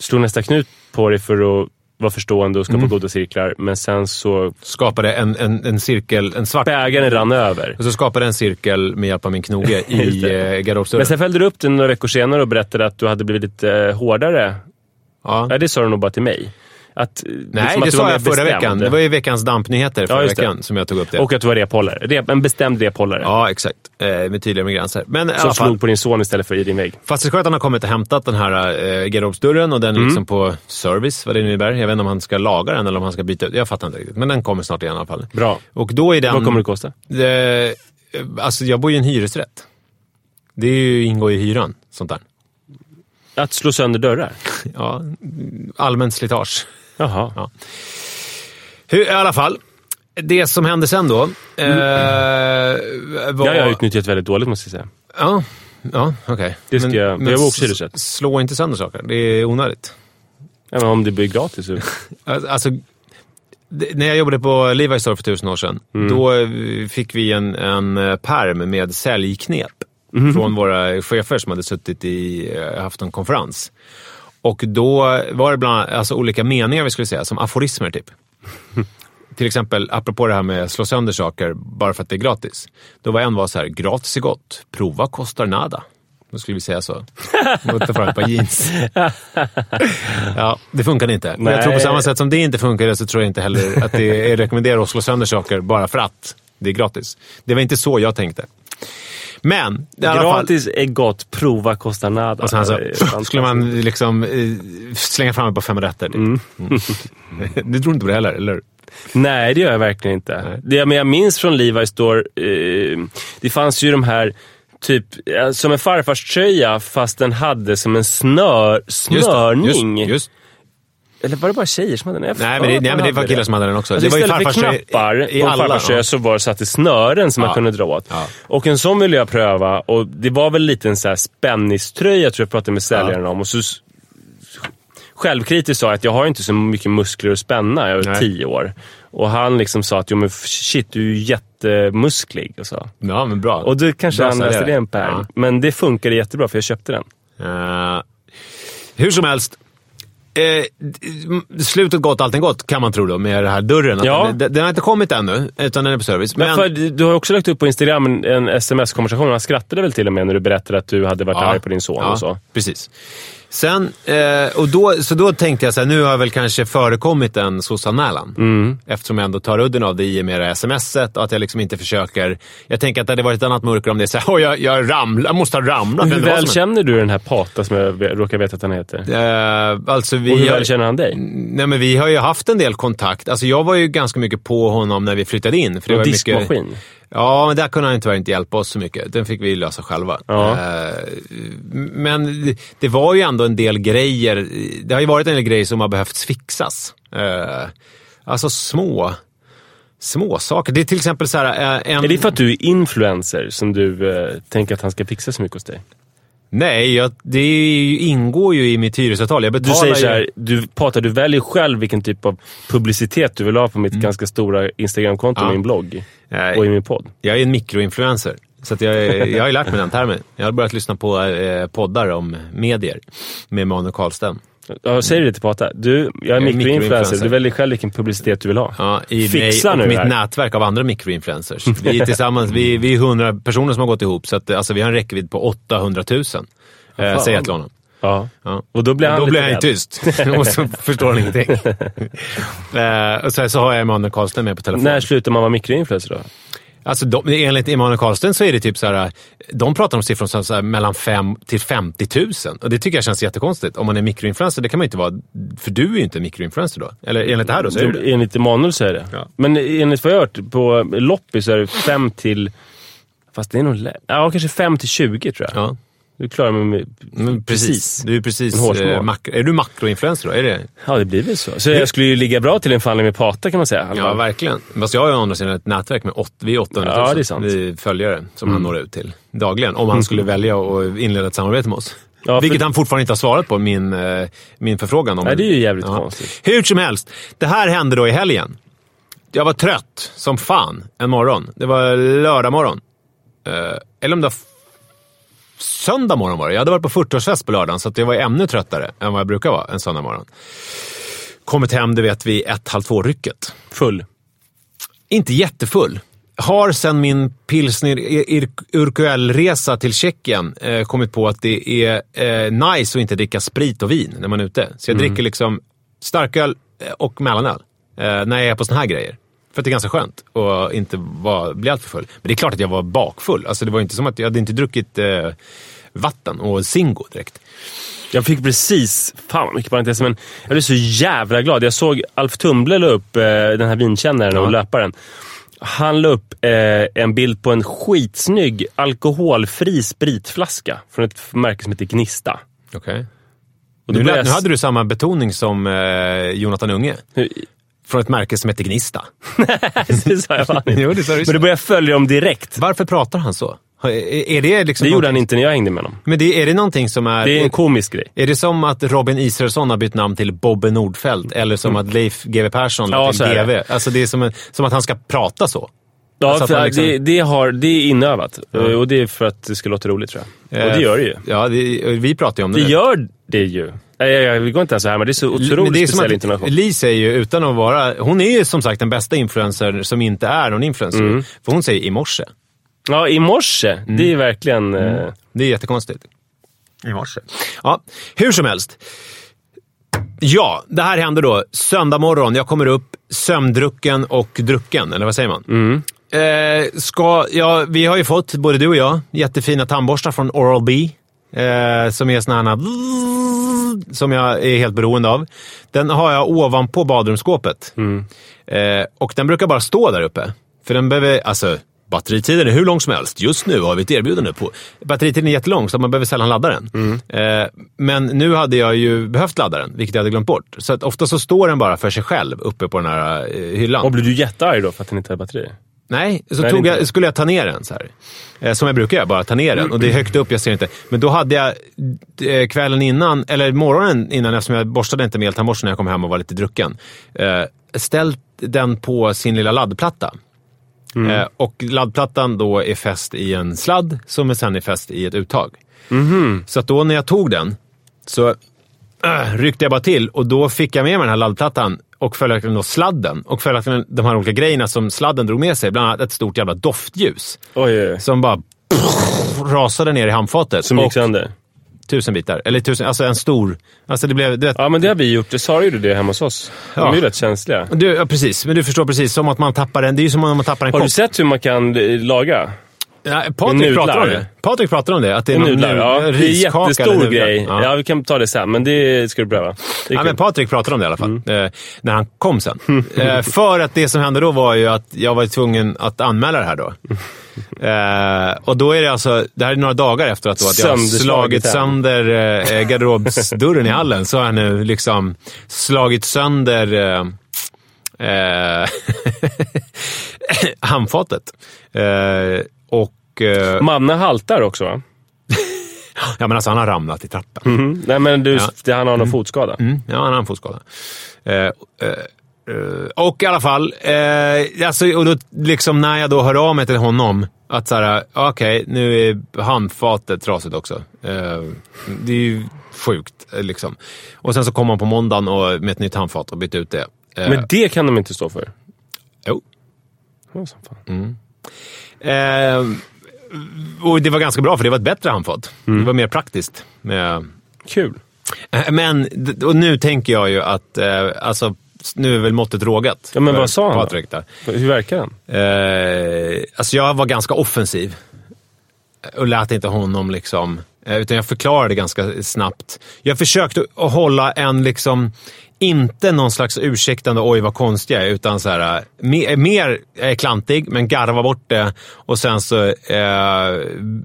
slog nästa knut på dig för att vara förstående och skapa
Mm.
goda cirklar. Men sen så...
Skapade en, en, en cirkel, en svart...
Bägaren rann över.
Och så skapade en cirkel med hjälp av min knoge i eh,
Men
garderobsdörren.
sen följde du upp det några veckor senare och berättade att du hade blivit lite eh, hårdare.
Ja.
Ja, det sa du nog bara till mig. Att,
Nej,
liksom
det sa jag förra
bestämd.
veckan. Det var ju veckans dampnyheter förra
det.
veckan som jag tog upp det.
Och att du var rephållare. Rep, en bestämd rephållare.
Ja, exakt. Eh, med tydliga gränser. Men
som slog på din son istället för i din vägg.
fastighetsskötaren har kommit och hämtat den här eh, garderobsdörren och den
Mm.
är liksom på service, vad det nu innebär. Jag vet inte om han ska laga den eller om han ska byta ut. Jag fattar inte riktigt. Men den kommer snart igen i alla fall.
Bra.
Och då är den...
Vad kommer det kosta?
Eh, alltså, jag bor ju i en hyresrätt. Det är ju, ingår i hyran, sånt där.
Att slå sönder dörrar?
Ja, allmänt slitage.
Jaha.
Ja. Hur, I alla fall, det som hände sen då. Eh, var,
Det har jag utnyttjat väldigt dåligt måste jag säga.
Ja, ja okej.
Det ska jag- jag var också
s-
hyresrätt.
Slå inte sönder saker. Det är onödigt.
Ja, men om det blir gratis. Så.
Alltså, när jag jobbade på Levi's Store för tusen år sedan,
Mm.
då eh, fick vi en, en eh, perm med säljknep
Mhm.
från våra chefer som hade suttit i, eh, haft en konferens. Och då var det bland annat alltså, olika meningar vi skulle säga, som aforismer typ. Till exempel, apropå det här med att slå sönder saker bara för att det är gratis. Då var en var så här, gratis är gott, prova kostar nada. Då skulle vi säga så. Och ta fram ett par jeans. Ja, det funkar inte. Men jag tror på samma sätt som det inte funkar så tror jag inte heller att det är rekommenderat att slå sönder saker bara för att det är gratis. Det var inte så jag tänkte. Men, i alla fall.
Gratis är gott, prova kostar nada.
Och sen så
Det är fantastiskt.
skulle man liksom eh, slänga fram ett par femrätter. Typ.
Mm.
du tror inte på det heller, eller?
Nej, det gör jag verkligen inte. Det men jag minns från Levi's Store, eh, det fanns ju de här Typ eh, som en farfars tröja fast den hade som en snör,
Just det,
snörning.
Just, just.
Eller var det bara tjejer som hade den? Jag
Nej, men det, nej, men det var killar som hade den också.
Alltså
det var ju
istället för knappar
i
på en
alla.
farfars tröja så var det satt i snören som
Ja.
man kunde dra åt.
Ja.
Och en sån ville jag pröva och det var väl lite en så här spänniströja tror jag pratade med säljaren om. Och så självkritiskt sa jag att jag har inte så mycket muskler att spänna. Jag är
Nej.
tio år. Och han liksom sa att jo, men shit, du är ju jättemusklig. Och, så.
Ja, men bra.
och då kanske
Bra
han läste det en pärm.
Ja.
Men det funkade jättebra för jag köpte den.
Eh, hur som helst. Eh, slutet gott, allting gott kan man tro då med den här dörren.
Ja.
Den, den har inte kommit ännu, utan den är på service.
Men
Men,
för, du har också lagt upp på Instagram en, en sms-konversation. Han skrattade väl till och med när du berättade att du hade varit arg på din son
ja,
och så.
Precis. Sen, eh, och då, så då tänkte jag så här, nu har väl kanske förekommit en SOS-anmälan.
Mm.
Eftersom jag ändå tar udden av det i och med det här smset och att jag liksom inte försöker... Jag tänker att det hade varit ett annat mörker om det är så här, "Oj, jag, jag, ramlar, jag måste ha ramlat.
Hur väl känner du den här Pata som jag råkar veta att han heter?
Eh, alltså vi
och hur
har-
väl känner han dig?
Nej, men vi har ju haft en del kontakt. Alltså jag var ju ganska mycket på honom när vi flyttade in. För det
Och
var ju mycket... Ja, men där kunde han tyvärr inte hjälpa oss så mycket. Den fick vi lösa själva.
Ja.
Eh, Men det- var ju ändå en del grejer. Det har ju varit en del grejer som har behövt fixas. Eh, Alltså små, små saker. Det är till exempel så här... eh, En...
Är det för att du är influencer som du eh, tänker att han ska fixa så mycket hos dig?
Nej, jag, det ingår ju i mitt hyresavtal. Jag
Du
betalar
säger
ju...
så här, du, Pata, du väljer själv vilken typ av publicitet du vill ha på mitt ganska stora Instagramkonto,
Mm. Ja.
min blogg och i min podd.
Jag är en mikroinfluencer. Så jag, jag har ju lärt mig den termen. Jag har börjat lyssna på eh, poddar om medier med Manu Karlsten.
Ja, säger det till Pata. Du, jag är mikroinfluencer. Du väljer själv vilken publicitet du vill ha.
Ja, i
Fixa
mig
nu
mitt
här.
nätverk av andra mikroinfluencers. Vi är tillsammans, vi, vi är 100 personer som har gått ihop, så att, alltså, vi har en räckvidd på 800 000. Eh, säger jag till honom.
Ja.
Ja.
Och då blir han
Då blir han tyst och så förstår han ingenting. eh, och så, så har jag Emanuel Karlsten med på telefon.
När slutar man vara mikroinfluencer då?
Alltså de, enligt Emanuel Karlsten så är det typ så här, de pratar om siffror som så här, mellan 5 till 50 000. Och det tycker jag känns jättekonstigt. Om man är mikroinfluencer, det kan man ju inte vara. För du är ju inte mikroinfluencer då. Eller enligt det här då, så är du det.
Enligt Emanuel så är det.
Ja.
Men enligt vad jag har hört på loppis så är det 5 till... Fast det är nog Ja, kanske 5 till 20 tror jag.
Ja.
Du klarar mig med...
Men precis. Du är precis... Eh, mak- är du makroinfluencer då? Är det?
Ja, det blir väl så. Så jag skulle ju ligga bra till en förhandling med Pata kan man säga.
Ja, verkligen. Fast jag har ju å andra sidan ett nätverk med åt, vi är 800 000
Ja, det är sant.
Vi följare som han når ut till dagligen. Om han skulle välja att inleda ett samarbete med oss.
Ja, för-
Vilket han fortfarande inte har svarat på, min, eh, min förfrågan. Om
Nej, det är ju jävligt konstigt.
Hur som helst, det här hände då i helgen. Jag var trött som fan en morgon. Det var lördag morgon. Eh, eller om det var söndag morgon var det. Jag hade varit på 40-årsfest på lördagen, så jag var ännu tröttare än vad jag brukar vara en söndag morgon. Kommit hem, du vet, vid ett, halv två-rycket.
Full.
Inte jättefull. Har sen min pilsner Urquell-resa till Tjeckien eh, kommit på att det är eh, nice att inte dricka sprit och vin när man är ute. Så jag dricker liksom starköl eh, och mellanöl eh, när jag är på såna här grejer. För att det är ganska skönt att inte vara, bli alltör full. Men det är klart att jag var bakfull. Alltså det var inte som att jag hade inte druckit eh, vatten och Zingo direkt.
Jag fick precis, fan vad mycket parenteser, men jag blev så jävla glad. Jag såg Alf Tumble la upp eh, den här vinkännaren och löparen. Han la upp eh, en bild på en skitsnygg alkoholfri spritflaska från ett märke som heter Gnista.
Okej.
Då
Nu,
jag
nu hade du samma betoning som eh, Jonathan Unge. Från ett märke som heter Gnista.
det sa jag fan inte.
Jo, det sa du
Men då började följa dem direkt.
Varför pratar han så? Är, det liksom
Det gjorde han inte när jag hängde med honom.
Men det, är det någonting som är...
Det är en komisk grej.
Är det som att Robin Israelsson har bytt namn till Bobbe Nordfeldt? Eller som att Leif GW Persson
Ja,
till
är det.
GW? Alltså det är som, en, som att han ska prata så.
Ja,
Alltså
för
liksom-
det, det, har, det är inövat. Och det är för att det ska låta roligt tror jag. Och det gör det ju.
Ja, det, vi pratar ju om det
Det
nu.
gör det ju. Nej, jag, jag går inte ens så här, men det är så
Men
otroligt
det är
speciell intonation.
Li säger ju, utan att vara... Hon är ju som sagt den bästa influencer som inte är någon influencer.
Mm.
För hon säger i morse.
Ja, i morse.
Mm.
Det är verkligen... eh,
Det är jättekonstigt. I morse. Ja, hur som helst. Ja, det här händer då söndag morgon. Jag kommer upp sömndrucken och drucken, eller vad säger man? Eh, ska, ja, vi har ju fått, både du och jag, jättefina tandborstar från Oral-B. Eh, som är såna här som jag är helt beroende av. Den har jag ovanpå badrumsskåpet. Eh, och den brukar bara stå där uppe. För den behöver, alltså batteritiden är hur lång som helst. Just nu har vi ett erbjudande på. Batteritiden är jättelång så man behöver sällan ladda den. Eh, men nu hade jag ju behövt ladda den, vilket jag hade glömt bort. Så att ofta så står den bara för sig själv uppe på den här eh, hyllan.
Och blir du jättearg då för att den inte har batteri?
Nej, så
Nej,
tog jag, skulle jag ta ner den så här. Eh, som jag brukar göra, bara ta ner den. Och det är högt upp, jag ser inte. Men då hade jag eh, kvällen innan, eller morgonen innan, eftersom jag borstade inte med eltandborsten när jag kom hem och var lite drucken. Eh, ställt den på sin lilla laddplatta. Eh, och laddplattan då är fäst i en sladd som är sen är fäst i ett uttag. Så att då när jag tog den så äh, ryckte jag bara till och då fick jag med mig den här laddplattan och följaktligen då sladden och följaktligen de här olika grejerna som sladden drog med sig. Bland annat ett stort jävla doftljus
Oj,
som bara rasade ner i handfatet.
Som gick sönder.
tusen bitar. Eller tusen, alltså en stor. Alltså det blev, vet,
Ja, men det har vi gjort. Sara gjorde det hemma hos oss. De
Ja.
är ju rätt känsliga.
du, ja, precis, men du förstår precis. Som att man tappar en, det är ju som om man tappar en
Har
kopp.
du sett hur man kan eh, laga?
Ja, Patrik pratar om det. Patrik pratar om det. Att det är
nudlar?
nu-
Ja, det är en jättestor grej.
Ja.
Ja. vi kan ta det sen, men det ska du pröva.
Ja, men Patrik pratade om det i alla fall,
Mm.
eh, när han kom sen. eh, för att det som hände då var ju att jag var tvungen att anmäla det här då. Eh, och då är det alltså, det här är några dagar efter att, då, att jag har slagit sönder eh, garderobsdörren i hallen. Så har jag nu liksom slagit sönder eh, eh, handfatet. Och... Eh,
Manne haltar också va?
ja, men alltså han har ramlat i trappen.
Mhm. Nej, men du,
Ja.
han har någon fotskada.
Mm, ja, han har en fotskada. Eh, eh, eh, och i alla fall, eh, alltså, och då, liksom när jag då hör av mig till honom, att så här, okej, nu är handfatet trasigt också. Det är ju sjukt, liksom. Och sen så kom han på måndagen och, med ett nytt handfat och bytte ut det.
Men det kan de inte stå för.
jo.
Ja, som fan.
Eh, och det var ganska bra, för det var ett bättre handfat. Det var mer praktiskt.
Kul.
Eh, Men, och nu tänker jag ju att, eh, alltså, nu är väl måttet rågat.
Ja, men vad sa han?
Patrik där.
Hur verkar den?
Eh, alltså jag var ganska offensiv. Och lät inte honom liksom... eh, Utan jag förklarade ganska snabbt. Jag försökte hålla en liksom... Inte någon slags ursäktande oj vad konstig jag är, utan så här, mer, mer eh, klantig, men garva bort det och sen så eh,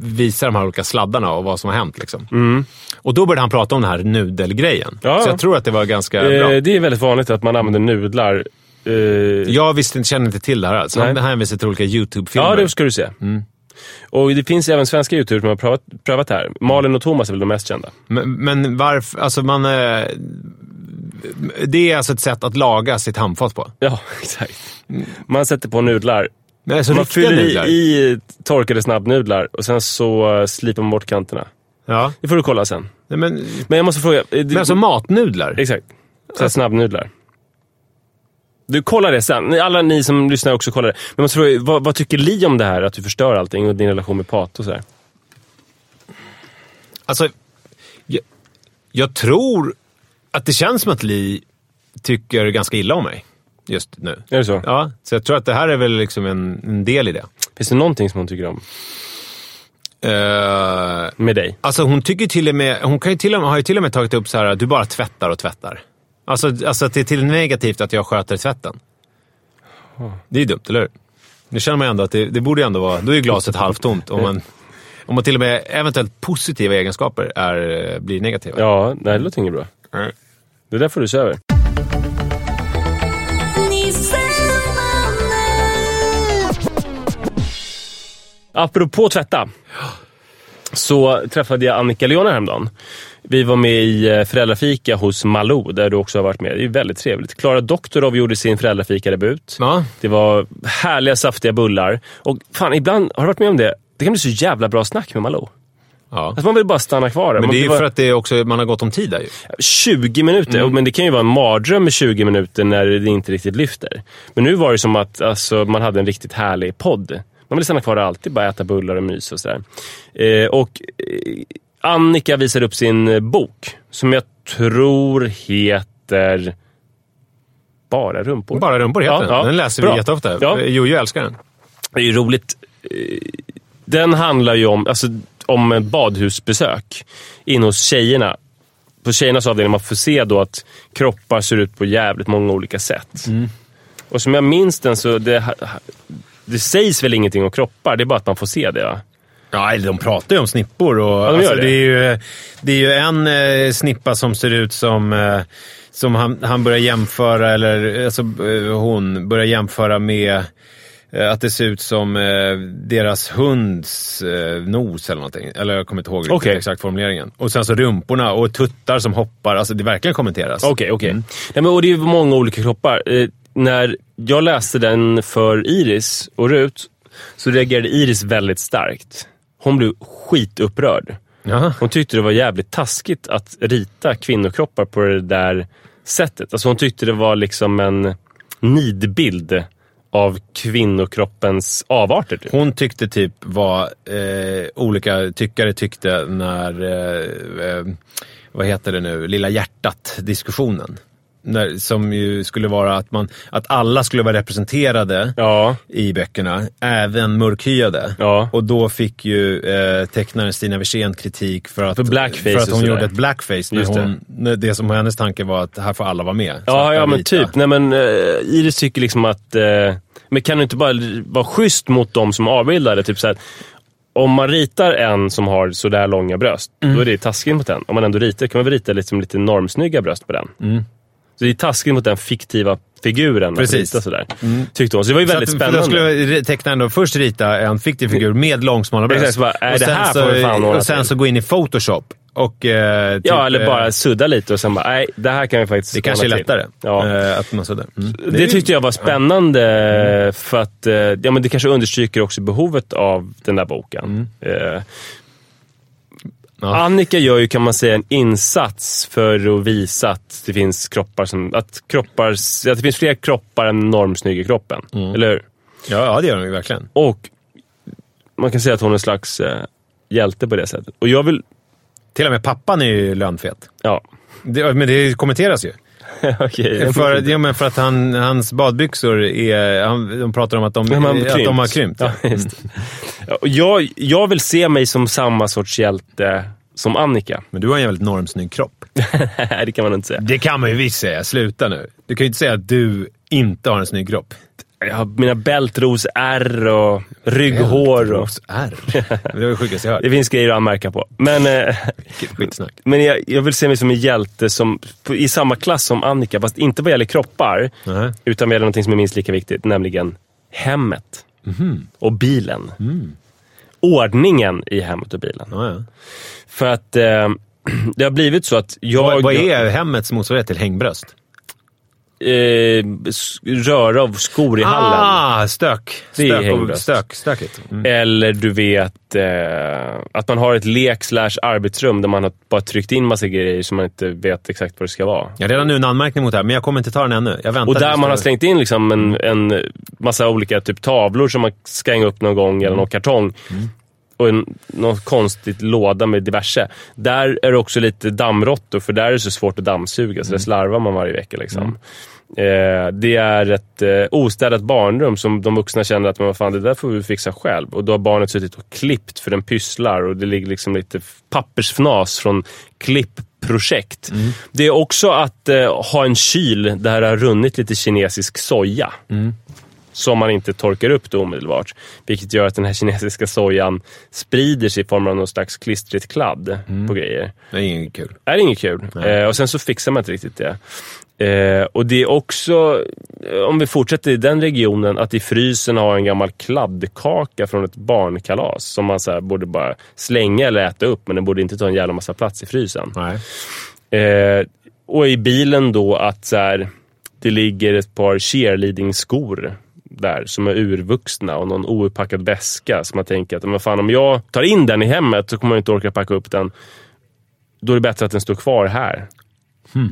visa de här olika sladdarna och vad som har hänt. Liksom. Och då började han prata om den här nudelgrejen.
Ja,
så
ja.
jag tror att det var ganska bra.
Eh, det är väldigt vanligt att man använder nudlar. Eh,
Jag visste, kände inte till det här. Alltså.
Nej.
Han hänvisade till olika YouTube-filmer.
ja, det ska du se. Och det finns även svenska youtubers som har prövat, prövat det här. Malin och Thomas är väl de mest kända.
Men, men varför, alltså man... eh, Det är alltså ett sätt att laga sitt handfat på.
Ja, exakt. Man sätter på nudlar.
Men alltså
man fyller
nudlar.
i, torkade snabbnudlar och sen så eh, slipar man bort kanterna.
Ja.
Det får du kolla sen.
Nej, men,
Men jag måste fråga. eh,
men alltså matnudlar?
Exakt. Så snabbnudlar. Du kollar det sen. Alla ni som lyssnar också kollar det. Men måste fråga, vad, vad tycker Li om det här? Att du förstör allting och din relation med Pat och sådär?
Alltså, jag, jag tror att det känns som att Li tycker ganska illa om mig just nu.
Är det så?
Ja, så jag tror att det här är väl liksom en, en del i det.
Finns det någonting som hon tycker om
Eh,
med dig?
Alltså hon tycker till och med, hon kan ju till och med, har ju till och med tagit upp så här att du bara tvättar och tvättar. Alltså, alltså att det är till negativt att jag sköter tvätten. Det är ju dumt, eller hur? Nu känner man ändå att det, det borde ju ändå vara, då är ju glaset halvtomt. Om man, om man till och med eventuellt positiva egenskaper är, blir negativa.
Ja, nej, det låter inget bra. Det där får du se över. Apropå tvätta. Så träffade jag Annika Leona häromdagen. Vi var med i eh, föräldrafika hos Malou, där du också har varit med. Det är väldigt trevligt. Klara Doktorov gjorde sin föräldrafika-debut.
Ja.
Det var härliga, saftiga bullar. Och fan, ibland, har du varit med om det? Det kan bli så jävla bra snack med Malou.
Ja.
Alltså man vill bara stanna kvar där.
Men det är ju för att det också, man har gått om tid där ju.
20 minuter,
Mm.
men det kan ju vara en mardröm med 20 minuter när det inte riktigt lyfter. Men nu var det som att alltså, man hade en riktigt härlig podd. Man vill stanna kvar och alltid bara äta bullar och mys och sådär. Eh, och eh, Annika visar upp sin eh, bok som jag tror heter Bara rumpor.
Bara rumpor heter
Ja,
den.
ja.
Den läser
Bra.
vi jätteofta.
Ja.
Jojo älskar den.
Det är ju roligt. Eh, Den handlar ju om, alltså, om badhusbesök inne hos tjejerna. På tjejernas avdelning man får se då att kroppar ser ut på jävligt många olika sätt. Och som jag minns den så det, det sägs väl ingenting om kroppar, det är bara att man får se det.
Ja, eller de pratar ju om snippor. Och,
de gör
alltså,
det.
det. är ju, det är ju en eh, snippa som ser ut som, eh, som han, han börjar jämföra, eller alltså, eh, hon börjar jämföra med eh, att det ser ut som eh, deras hunds eh, nos eller någonting. Eller jag kommer inte ihåg
Okej.
exakt formuleringen. Och sen så rumporna och tuttar som hoppar. Alltså det verkligen kommenteras.
Okej, okej. Nej, men, och det är ju många olika kroppar. Eh, när jag läste den för Iris och Rut så reagerade Iris väldigt starkt. Hon blev skitupprörd.
Jaha.
Hon tyckte det var jävligt taskigt att rita kvinnokroppar på det där sättet. Alltså hon tyckte det var liksom en nidbild av kvinnokroppens avarter. Typ.
Hon tyckte typ vad eh, olika tyckare tyckte när, eh, eh, vad heter det nu, Lilla hjärtat-diskussionen. När, som ju skulle vara att, man, att alla skulle vara representerade
Ja,
i böckerna, även mörkhyade.
Ja.
Och då fick ju eh, tecknaren Stina Wirsén kritik för att,
För
för att hon gjorde ett blackface. När
Just
när det som hennes tanke var att här får alla vara med.
ja, ja men typ. Nej, men, uh, Iris tycker liksom att... eh, men kan du inte bara vara schysst mot de som avbildar det? Typ så här, om man ritar en som har sådär långa bröst,
Mm.
då är det taskigt mot den. Om man ändå ritar kan man väl rita liksom lite normsnygga bröst på den. Så det är taskigt mot den fiktiva figuren
Precis.
att rita sådär. Tyckte hon. Så det var ju
Så
väldigt
att,
spännande.
Då skulle tecknaren då först rita en fiktiv figur med långsmala bröst.
Exakt, bara, är
och
det här
så,
får fan
Och sen
till.
så gå in i Photoshop och... Eh, typ,
Ja, eller
eh,
bara sudda lite och sen bara, nej, det här kan vi faktiskt
Det kanske är
ordna till.
lättare.
Ja.
eh, att man suddar. Mm.
Det, tyckte jag var spännande för att eh, ja, men det kanske understryker också behovet av den där boken. Eh,
Ja.
Annika gör ju, kan man säga, en insats för att visa att det finns kroppar som... Att, kroppar, att det finns fler kroppar än normsnygga kroppen. Eller hur?
Ja, ja, det gör de ju verkligen.
Och man kan säga att hon är en slags eh, hjälte på det sättet. Och jag vill...
Till och med pappan är ju lönfet.
Ja,
Det, men det kommenteras ju.
Okej.
För, ja, men för att han, hans badbyxor är... Han, de pratar om att de,
Ja,
att de har krympt.
Ja, just jag, jag vill se mig som samma sorts hjälte som Annika.
Men du har en jävligt normsnygg kropp.
Det kan man inte säga.
Det kan man ju visst säga. Sluta nu. Du kan ju inte säga att du inte har en snygg kropp.
Jag har mina bältros-ärr och rygghår. Och,
R. Det var det sjukaste jag hört.
det finns grejer att anmärka på. Men, eh,
Skitsnack.
men jag, jag vill se mig som en hjälte som, i samma klass som Annika, fast inte vad gäller kroppar,
Nej.
utan vad gäller något som är minst lika viktigt, nämligen hemmet.
Mhm.
Och bilen.
Mm.
Ordningen i hemmet och bilen.
Ja.
För att eh, det har blivit så att jag...
Vad, vad är hemmets motsvarighet till hängbröst?
Eh, röra av skor i hallen.
Ah, stök.
Det är
Stök, och,
hängbröst.
stök stökigt. Mm.
Eller du vet eh, att man har ett lek slash arbetsrum där man har bara tryckt in massa grejer som man inte vet exakt vad det ska vara.
Jag har redan nu en anmärkning mot det här, men jag kommer inte ta den ännu. Jag väntar
Och där man har slängt in liksom en, en massa olika typ tavlor som man ska hänga upp någon gång, eller någon kartong. Och en, någon konstigt låda med diverse. Där är det också lite dammråttor, för där är det så svårt att dammsuga, så där slarvar man varje vecka. Liksom. Eh, det är ett eh, ostädat barnrum som de vuxna känner att vad fan, det där får vi fixa själv. Och då har barnet suttit och klippt för den pysslar och det ligger liksom lite pappersfnas från klippprojekt. Det är också att eh, ha en kyl där det har runnit lite kinesisk soja. Som man inte torkar upp då omedelbart. Vilket gör att den här kinesiska sojan sprider sig i form av någon slags klistrigt kladd på grejer
Det är inget kul.
är inget kul. Eh, och sen så fixar man inte riktigt det. Eh, och det är också, eh, om vi fortsätter i den regionen, att i frysen ha en gammal kladdkaka från ett barnkalas som man så här borde bara slänga eller äta upp, men den borde inte ta en jävla massa plats i frysen. Eh, och i bilen då att så här, det ligger ett par cheerleading-skor där som är urvuxna och någon ouppackad väska. Så man tänker att men fan, om jag tar in den i hemmet så kommer jag inte orka packa upp den. Då är det bättre att den står kvar här.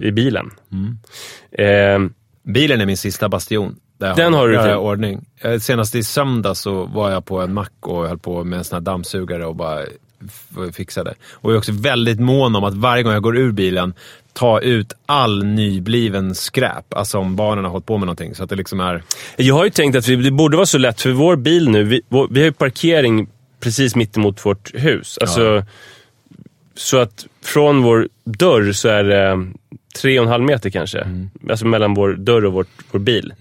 I bilen. Eh,
Bilen är min sista bastion. Där
Den har du
jag
till.
ordning. Eh, Senast i söndag så var jag på en mack och höll på med en sån här dammsugare och bara fixade. Och jag är också väldigt mån om att varje gång jag går ur bilen ta ut all nybliven skräp. Alltså om barnen har hållit på med någonting. Så att det liksom är...
Jag har ju tänkt att vi, det borde vara så lätt för vår bil nu. Vi, vår, vi har ju parkering precis mitt emot vårt hus. Alltså, Så att från vår dörr så är det tre och en halv meter kanske. Alltså mellan vår dörr och vårt, vår bil.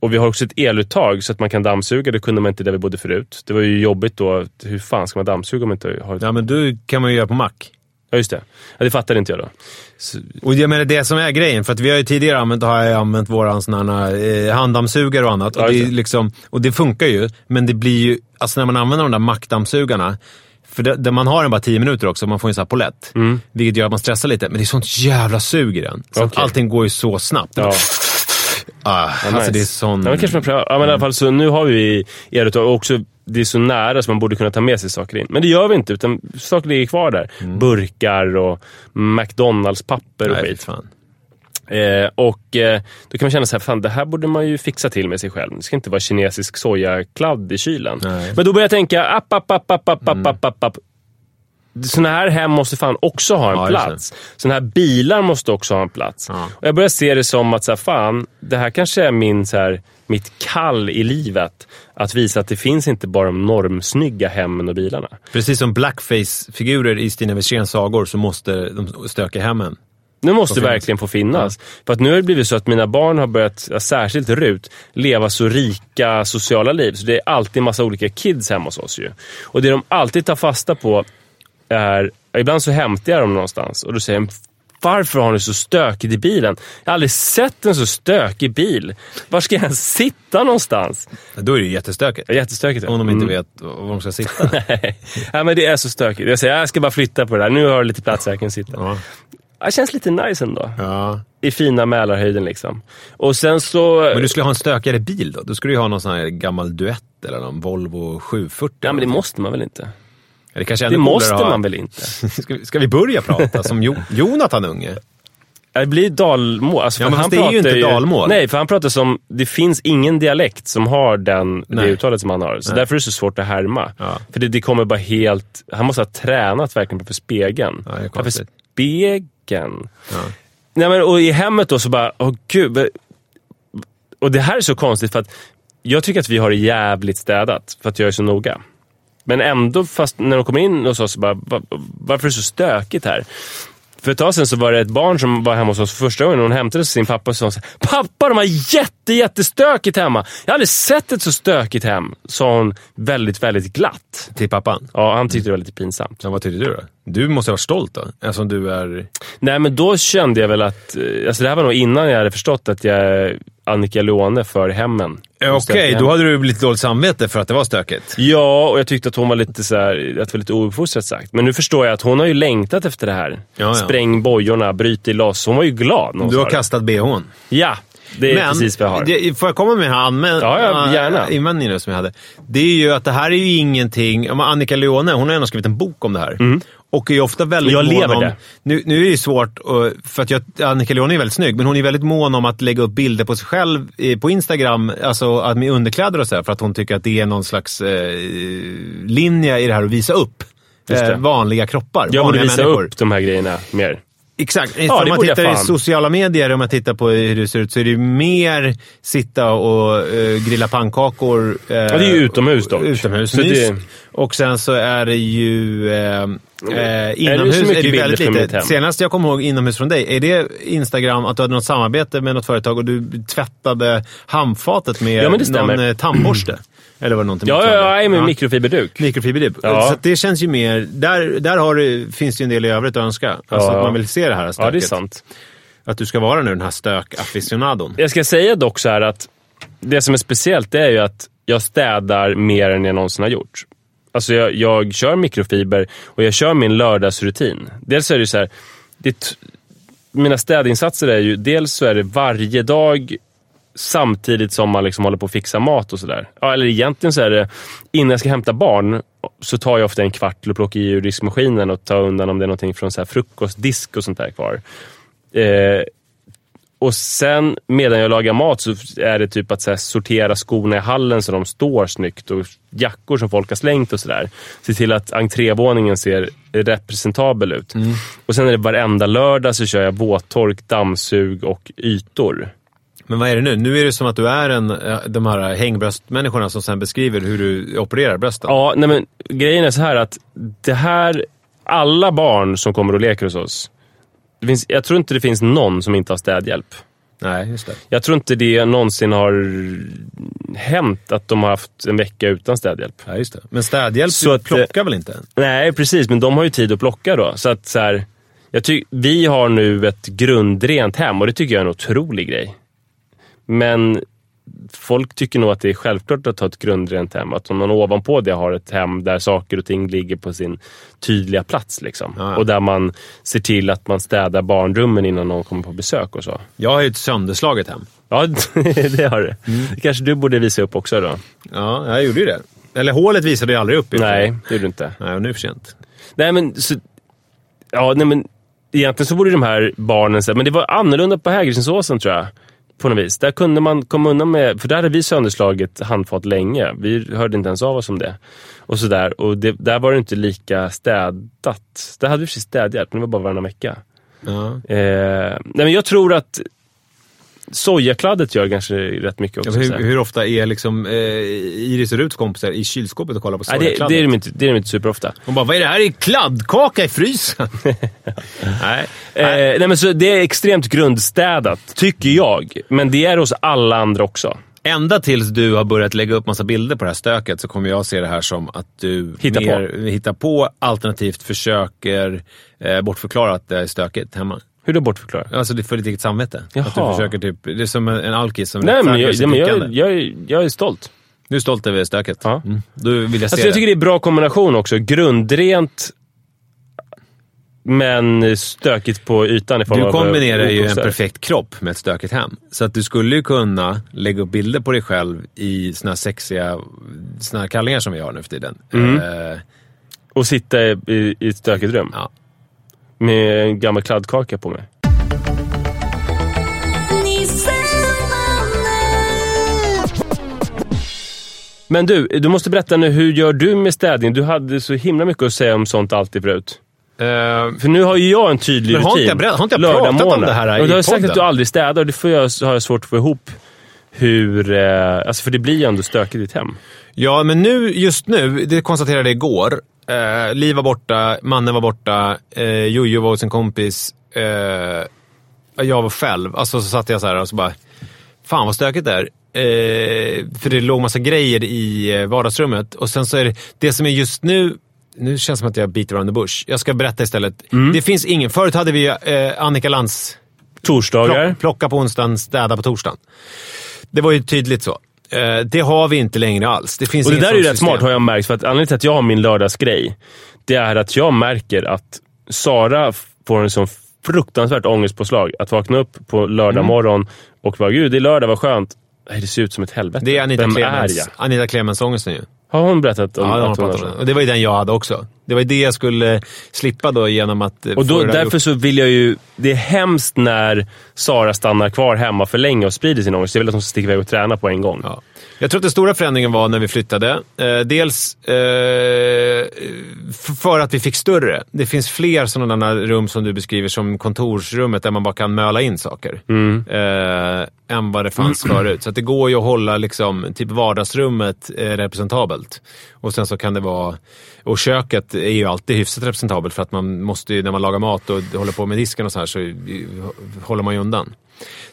Och vi har också ett eluttag så att man kan dammsuga. Det kunde man inte där vi bodde förut. Det var ju jobbigt då. Hur fan ska man dammsuga om man inte har ett...
Ja men du kan man ju göra på mack.
Ja, just det. Ja, det fattade inte jag då. Så,
Och jag menar det som är grejen, för att vi har ju tidigare använt, har jag använt våran sån här, eh, handdammsugare och annat.
Ja,
och, det
det.
liksom, och det funkar ju, men det blir ju, alltså när man använder de där mackdammsugarna, för det, där man har den bara 10 minuter också, man får en sån här polett. Vilket gör att man stressar lite, men det är sånt jävla sug i den. Så
Okej.
allting går ju så snabbt.
ja.
Ah,
Ja,
alltså
nice.
det är sån...
Ja, men kanske man prövar. Ja, men i alla fall, så nu har vi eluttag och också det är så nära så man borde kunna ta med sig saker in. Men det gör vi inte, utan saker ligger kvar där. Burkar och McDonalds-papper och
Nej,
skit.
fan.
Eh, och eh, då kan man känna så här, fan det här borde man ju fixa till med sig själv. Det ska inte vara kinesisk sojakladd i kylen.
Nej.
Men då börjar jag tänka, app, app, app, app, app, mm. app, app, app. Sådana här hem måste fan också ha en
ja,
plats. Sådana här bilar måste också ha en plats.
Ja.
Och jag börjar se det som att, så här, fan, det här kanske är min, så här, mitt kall i livet. Att visa att det finns inte bara de normsnygga hemmen och bilarna.
Precis som blackface-figurer i Stina Wesséns sagor så måste de stöka hemmen.
Nu måste det verkligen få finnas. För att nu har det blivit så att mina barn har börjat, ja, särskilt Rut, leva så rika sociala liv. Så det är alltid massa olika kids hemma hos oss ju. Och det de alltid tar fasta på är, ibland så hämtar jag dem någonstans och då säger de varför har ni så stökigt i bilen? Jag har aldrig sett en så stökig bil. Var ska jag sitta någonstans?
Då är det ju jättestökigt.
Jättestökigt.
Om de inte
Mm.
vet var de ska sitta.
Nej, ja, men det är så stökigt. Jag säger jag ska bara flytta på det där. Nu har du lite plats här jag kan sitta.
Ja.
Det känns lite nice ändå.
ja.
I fina Mälarhöjden liksom. Och sen så...
Men du skulle ha en stökigare bil då? Då skulle du ju ha någon sån här gammal duett eller någon Volvo 740.
Ja, men det måste man väl inte?
Det kanske är
Det måste
ha-
man väl inte?
ska, vi, ska vi börja prata som jo, Jonathan Unge?
Det blir dalmål. Alltså,
Ja, men
han
det är ju inte dalmål.
Nej, för han pratar som... Det finns ingen dialekt som har den, det uttalet som han har. Så
Nej.
därför är det så svårt att härma.
Ja.
För det, det kommer bara helt... Han måste ha tränat verkligen på för spegeln.
Ja, det är.
Spegeln?
Ja.
Nej, men, och i hemmet då så bara, åh gud. Och det här är så konstigt för att jag tycker att vi har det jävligt städat för att jag är så noga. Men ändå, fast när de kommer in hos oss, så bara, "Va- varför är det så stökigt här? För ett tag sedan så var det ett barn som var hemma hos oss för första gången. Hon hämtade sin pappa och sa Pappa, de har jätte, jättestökigt hemma. Jag har aldrig sett ett så stökigt hem. Sa hon väldigt, väldigt glatt.
Till pappan.
Ja, han tyckte det var lite pinsamt.
Så vad tyckte du då? Du måste vara stolt då? Eftersom du är...
Nej, men då kände jag väl att... eh, Alltså det här var nog innan jag hade förstått att jag Annika Leone för hemmen.
Okej,
Stökigt hem.
då hade du lite dåligt samvete för att det var stökigt.
Ja, och jag tyckte att hon var lite så här, att det var lite ouppfostrat sagt. Men nu förstår jag att hon har ju längtat efter det här.
ja.
Spräng bojorna, bryt i loss. Hon var ju glad när hon
Du har
sa
kastat bhn.
Ja, det är precis vad jag har.
Det, får jag komma med den här
Ja, ja, gärna.
invändningen som jag hade? Det är ju att det här är ju ingenting... ja, men Annika Leone, hon har ändå skrivit en bok om det här. Och är ofta väldigt.
Jag lever
om...
det.
Nu, nu är det ju svårt, för att jag, Annika Leone är väldigt snygg, men hon är väldigt mån om att lägga upp bilder på sig själv eh, på Instagram, alltså att med underkläder och så här, för att hon tycker att det är någon slags eh, linje i det här att visa upp eh, vanliga kroppar.
Jag borde visa
människor.
upp de här grejerna mer.
Exakt.
Ja,
om man tittar i sociala medier, om man tittar på hur det ser ut, så är det ju mer sitta och eh, grilla pannkakor. eh,
det är ju utomhus dock.
Utomhus.
Så det-
Och sen så är det ju... Eh, eh, inomhus är det ju
bilder
väldigt lite. Senast jag kommer ihåg inomhus från dig, är det Instagram, att du hade något samarbete med något företag och du tvättade handfatet med
Ja, det
någon eh, tandborste? Eller var det någonting
Ja, ja, ja, är med mikrofiberduk.
Mikrofiberduk.
Ja.
Så det känns ju mer... Där, där har du, finns det ju en del i övrigt att önska. Alltså
Ja.
att man vill se det här stöket.
Ja, det är sant.
Att du ska vara nu den här stök-afficionadon.
Jag ska säga dock så här att det som är speciellt det är ju att jag städar mer än jag någonsin har gjort. Alltså jag, jag kör mikrofiber och jag kör min lördagsrutin. Dels är det så här, det, t- mina städinsatser är ju, dels så är det varje dag samtidigt som man liksom håller på att fixa mat och sådär. Ja, eller egentligen så är det, innan jag ska hämta barn så tar jag ofta en kvart till att plocka i ur diskmaskinen och ta undan om det är någonting från så här frukostdisk och sånt där kvar. Eh, och sen medan jag lagar mat så är det typ att här, sortera skorna i hallen så de står snyggt och jackor som folk har slängt och sådär. Se till att entrévåningen ser representabel ut. Och sen är det varenda lördag så kör jag våttork, dammsug och ytor.
Men vad är det nu? Nu är det som att du är en, eh, de här hängbröstmänniskorna som sen beskriver hur du opererar brösten.
Ja, nej men grejen är så här att det här, alla barn som kommer och leker hos oss, finns, jag tror inte det finns någon som inte har städhjälp.
Nej, just det.
Jag tror inte det någonsin har hänt att de har haft en vecka utan städhjälp.
Ja, just det. Men städhjälp
Så att,
plockar väl inte?
Nej, precis. Men de har ju tid att plocka då. Så att så här, jag ty- vi har nu ett grundrent hem och det tycker jag är en otrolig grej. Men folk tycker nog att det är självklart att ha ett grundrent hem. Att om man ovanpå det har ett hem där saker och ting ligger på sin tydliga plats. Liksom.
Ja, ja.
Och där man ser till att man städar barnrummen innan någon kommer på besök och så.
Jag har ju ett sönderslaget hem.
Ja, det har du. Det kanske du borde visa upp också då.
Ja, jag gjorde ju det. Eller hålet visade jag aldrig upp.
Nej, det gjorde du inte.
Nej, och nu är för sent.
Nej men, så, ja, nej, men egentligen så borde de här barnen, men det var annorlunda på Hägerstensåsen tror jag. På något vis. Där kunde man komma undan med, för där hade vi sönderslagit handfat länge. Vi hörde inte ens av oss om det. Och sådär. Och det, där var det inte lika städat. Där hade vi precis städhjälp, men det var bara varannan vecka.
Ja.
Eh, nej men jag tror att sojakladdet gör kanske rätt mycket också.
Ja, hur, hur ofta är liksom eh, Iris och Ruts kompisar i kylskåpet och kollar på
Nej, det,
sojakladdet?
det, är de inte, det är de inte superofta.
Hon bara, vad är det här? Är kladdkaka i frysen? Nej.
Eh, nej, men så det är extremt grundstädat, tycker jag. Men det är hos alla andra också.
Ända tills du har börjat lägga upp massa bilder på det här stöket så kommer jag se det här som att du
Hittar
mer hittar på alternativt försöker eh, bortförklara att det är stökigt hemma.
Hur då bortförklara?
Alltså det för ditt eget samvete. Att du
Jaha.
försöker typ, det är som en, en alkis som
Nej, men jag, ja, men jag, jag, är- jag är stolt.
Du är stolt över stöket?
Ja.
Mm. Då vill jag se
Alltså, jag tycker det är en bra kombination också. Grundrent, men stökigt på ytan i form
Du
av
kombinerar ju en perfekt kropp med ett stökigt hem. Så att du skulle ju kunna lägga upp bilder på dig själv i såna här sexiga såna här kallingar som vi har nu för tiden.
Mm.
Eh,
Och sitta i, i, i ett stökigt rum.
Ja.
Med en gammal kladdkaka på mig. Men du, du måste berätta nu, hur gör du med städning? Du hade så himla mycket att säga om sånt alltid förut. För nu har ju jag en tydlig
Men har
rutin.
inte jag berätt- har inte jag pratat om
Lördagmorgnar.
det här i
Och Du har sagt att du aldrig städar och det får jag, har jag svårt att få ihop hur... Eh, alltså för det blir ju ändå stökigt i ditt hem.
Ja, men nu, just nu, det konstaterade jag igår. Eh, Liv var borta, mannen var borta, eh, Jojo var hos en kompis. Eh, jag var själv. Alltså så satt jag så här och så bara, fan vad stökigt det är. Eh, för det låg massa grejer i eh, vardagsrummet. Och sen så är det, det som är just nu, nu känns det som att jag beater around the bush. Jag ska berätta istället. Det finns ingen, förut hade vi eh, Annika Lantz
Torsdagar.
Plock, plocka på onsdagen, städa på torsdagen. Det var ju tydligt så. Eh, det har vi inte längre alls. Det finns
Och det där är ju rätt smart har jag märkt. För att anledningen till att jag har min lördagsgrej, det är att jag märker att Sara får en sån fruktansvärt ångestpåslag att vakna upp på lördag
Mm.
morgon och bara “Gud, det är lördag, vad skönt”. Det ser ut som ett helvete.
Det är Anita
Vem
Clemens,
är jag?
Anita Clemens ångesten ju.
Har hon berättat om
Ja, det
att
hon pratat om. Och det var ju den jag hade också. Det var ju det jag skulle slippa då genom att eh,
Och då, därför
upp.
så vill jag ju... Det är hemskt när Sara stannar kvar hemma för länge och sprider sin ångest. Jag vill att hon ska sticka iväg och träna på en gång.
Ja. Jag tror att den stora förändringen var när vi flyttade. Eh, dels eh, för att vi fick större. Det finns fler sådana rum som du beskriver som kontorsrummet där man bara kan möla in saker. Eh, än vad det fanns förut. Så det går ju att hålla liksom, typ vardagsrummet eh, representabelt. Och sen så kan det vara... Och köket är ju alltid hyfsat representabelt för att man måste ju, när man lagar mat och håller på med disken och så här så eh, håller man ju undan.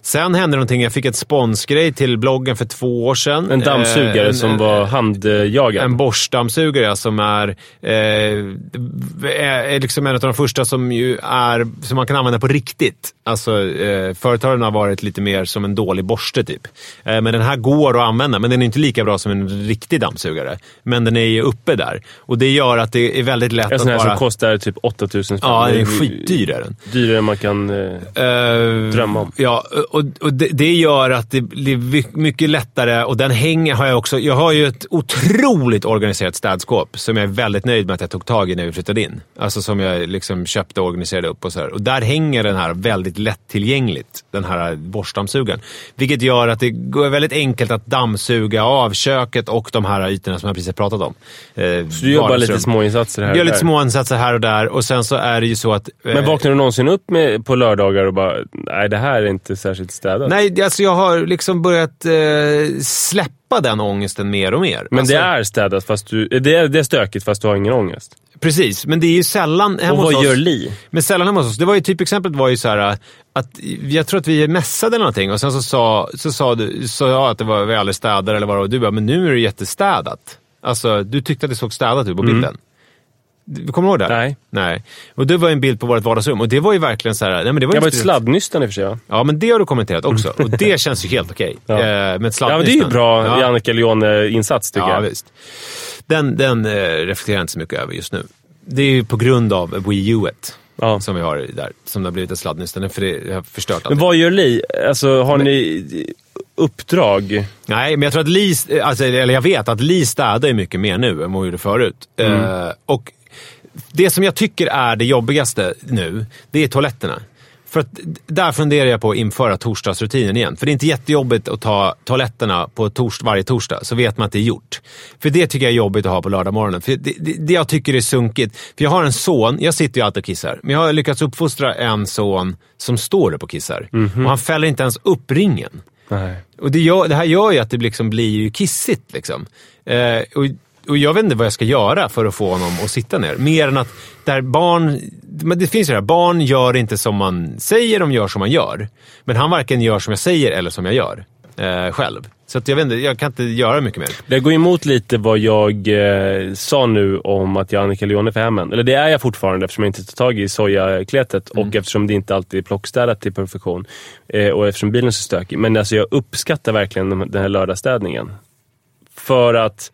Sen hände någonting. Jag fick ett sponsgrej till bloggen för två år sedan.
En dammsugare
Eh, en-
som
en-
var handjagad.
en Bosch-dammsugare som är, eh, är liksom en av de första som, ju är, som man kan använda på riktigt. Alltså, eh, företagen har varit lite mer som en dålig borste typ. Eh, men den här går att använda, men den är inte lika bra som en riktig dammsugare. Men den är ju uppe där. Och det gör att det är väldigt lätt
En
att
sån här
bara...
som kostar typ 8000 spänn.
Ja, den är skitdyr är den.
Dyrare än man kan eh,
Eh,
drömma om.
Ja, och, och det, det gör att det blir mycket lättare och den hänger har jag också. Jag har ju ett otroligt organiserat städskåp som jag är väldigt nöjd med att jag tog tag i när vi flyttade in. Alltså som jag liksom köpte och organiserade upp och så här. Och där hänger den här väldigt lättillgängligt, den här borstdammsugaren. Vilket gör att det går väldigt enkelt att dammsuga av köket och de här ytorna som jag precis har pratat om. Eh,
Så du gör bara lite
vardagsrum.
små insatser här
Jag gör
och
lite
där.
små insatser här och där och sen så är det ju så att... eh,
Men vaknar du någonsin upp med, på lördagar och bara, nej det här är inte särskilt städat?
Nej, alltså jag har liksom börjat eh, släppa den ångesten mer och mer.
Men
alltså,
det är städat fast du... Det är, det är stökigt fast du har ingen ångest.
Precis, men det är ju sällan hemma
Och
hos
vad
oss.
gör Li?
Men sällan hemma hos oss. Det var ju typexemplet var ju så här att jag tror att vi mässade eller någonting och sen så sa, så sa, du, sa jag att det var vi aldrig städade eller vad det var. Och du bara, men nu är det jättestädat. Alltså, du tyckte att det såg städat ut på bilden. Du Kommer du ihåg det?
Mm. Nej.
Nej. Och det var en bild på vårt vardagsrum och det var ju verkligen så här. Nej, men det var ju
var ett sladdnystan i och för sig va?
Ja, men det har du kommenterat också. Och det känns ju helt okej.
Ja.
Eh, med ett
Ja men det är ju bra
Ja.
Jannica Leone-insats tycker
Ja,
jag.
visst. Den, den eh, reflekterar jag inte så mycket över just nu. Det är ju på grund av Wii U-et
Ja.
som vi har där, som det har blivit ett sladdnystan. För det har förstört allt.
Men vad gör Li? Alltså har ni uppdrag?
Nej, men jag tror att Li, alltså, eller jag vet att Li städar mycket mer nu än vad hon gjorde förut. Eh, och det som jag tycker är det jobbigaste nu, det är toaletterna. För att där funderar jag på att införa torsdagsrutinen igen. För det är inte jättejobbigt att ta toaletterna på tors varje torsdag, så vet man att det är gjort. För det tycker jag är jobbigt att ha på lördagmorgonen. För det, det, det jag tycker är sunkigt, för jag har en son, jag sitter ju alltid och kissar, men jag har lyckats uppfostra en son som står upp och kissar. Och han fäller inte ens upp ringen.
Nej.
Och det, gör, det här gör ju att det liksom blir kissigt. Liksom. Eh, och, och jag vet inte vad jag ska göra för att få honom att sitta ner. Mer än att där barn... Men det finns ju det här, barn gör inte som man säger, de gör som man gör. Men han varken gör som jag säger eller som jag gör eh, själv. Så att jag vet inte, jag kan inte göra mycket mer.
Det går emot lite vad jag eh, sa nu om att jag är Annika Leone för hemmen. Eller det är jag fortfarande eftersom jag inte tar tag i sojakletet
Mm.
och eftersom det inte alltid är plockstädat till perfektion. Eh, och eftersom bilen är så stökig. Men alltså jag uppskattar verkligen den här lördagsstädningen. För att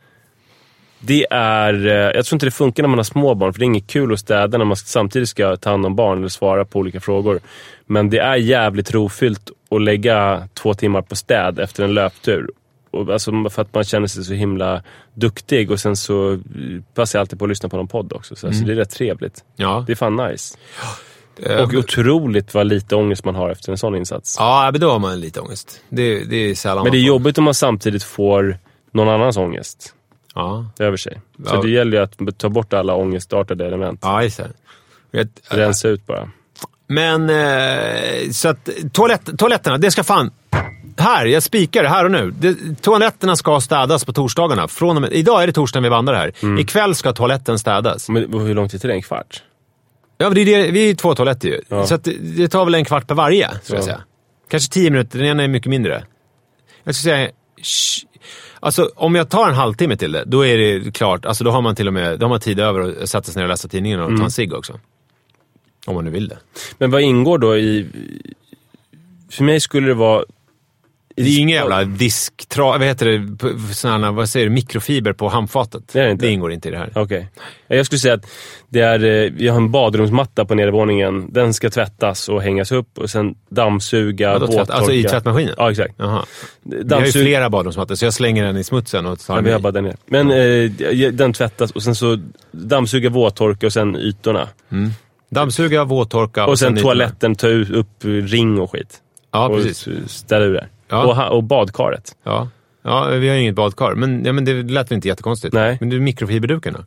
det är... eh, Jag tror inte det funkar när man har små barn, för det är inget kul att städa när man samtidigt ska ta hand om barn eller svara på olika frågor. Men det är jävligt rofyllt att lägga två timmar på städ efter en löptur. Och alltså för att man känner sig så himla duktig och sen så eh, passar jag alltid på att lyssna på någon podd också. Så alltså det är rätt trevligt.
Ja.
Det är fan nice.
Eh,
Och otroligt vad lite ångest man har efter en sån insats.
Ja, men då har man lite ångest. Det, det är sällan
Men det är jobbigt om man samtidigt får någon annans ångest
Ja,
över sig. Så
Ja.
det gäller ju att ta bort alla ångestartade element.
ja just det. Jag,
Rensa ut bara.
Men, eh, så att toalett, toaletterna, det ska fan... Här, jag spikar det här och nu. Det, toaletterna ska städas på torsdagarna. Från och med, idag är det torsdagen vi vandrar här.
Mm.
Ikväll ska toaletten städas.
Men hur lång tid till det? En kvart?
Ja, det är det, vi är ju två toaletter ju.
Ja.
Så det, tar väl en kvart per varje, skulle jag
Ja.
säga. Kanske tio minuter, den ena är mycket mindre. Jag skulle säga... Alltså, om jag tar en halvtimme till det, då är det klart. Alltså, då har man till och med då har man tid över att sätta sig ner och läsa tidningen och
Mm.
ta en cigg också. Om man nu vill det.
Men vad ingår då i... För mig skulle det vara...
Det är ju inga jävla disktra... Vad heter det? Såna, vad säger du? Mikrofiber på handfatet.
Det är det inte.
ingår inte i det här.
Okej. Jag skulle säga att det är, eh, vi har en badrumsmatta på nedervåningen. Den ska tvättas och hängas upp och sen dammsuga,
Vadå,
våttorka.
alltså i tvättmaskinen?
Ja, exakt.
Jaha. Vi har ju
Dammsug...
flera badrumsmattor, så jag slänger den i smutsen och tar
Ja,
en
vi har
ny.
bara den nere. Men eh, den tvättas och sen så dammsuga, våttorka och sen ytorna.
Dammsuga, våttorka
Och sen
ytorna.
toaletten, ta upp ring och skit.
Ja,
och
precis.
ställa ur det.
Ja.
Och, och badkaret.
Ja. ja, vi har ju inget badkar. Men, ja, men det lät väl inte jättekonstigt?
Nej.
Men du, mikrofiberduken då?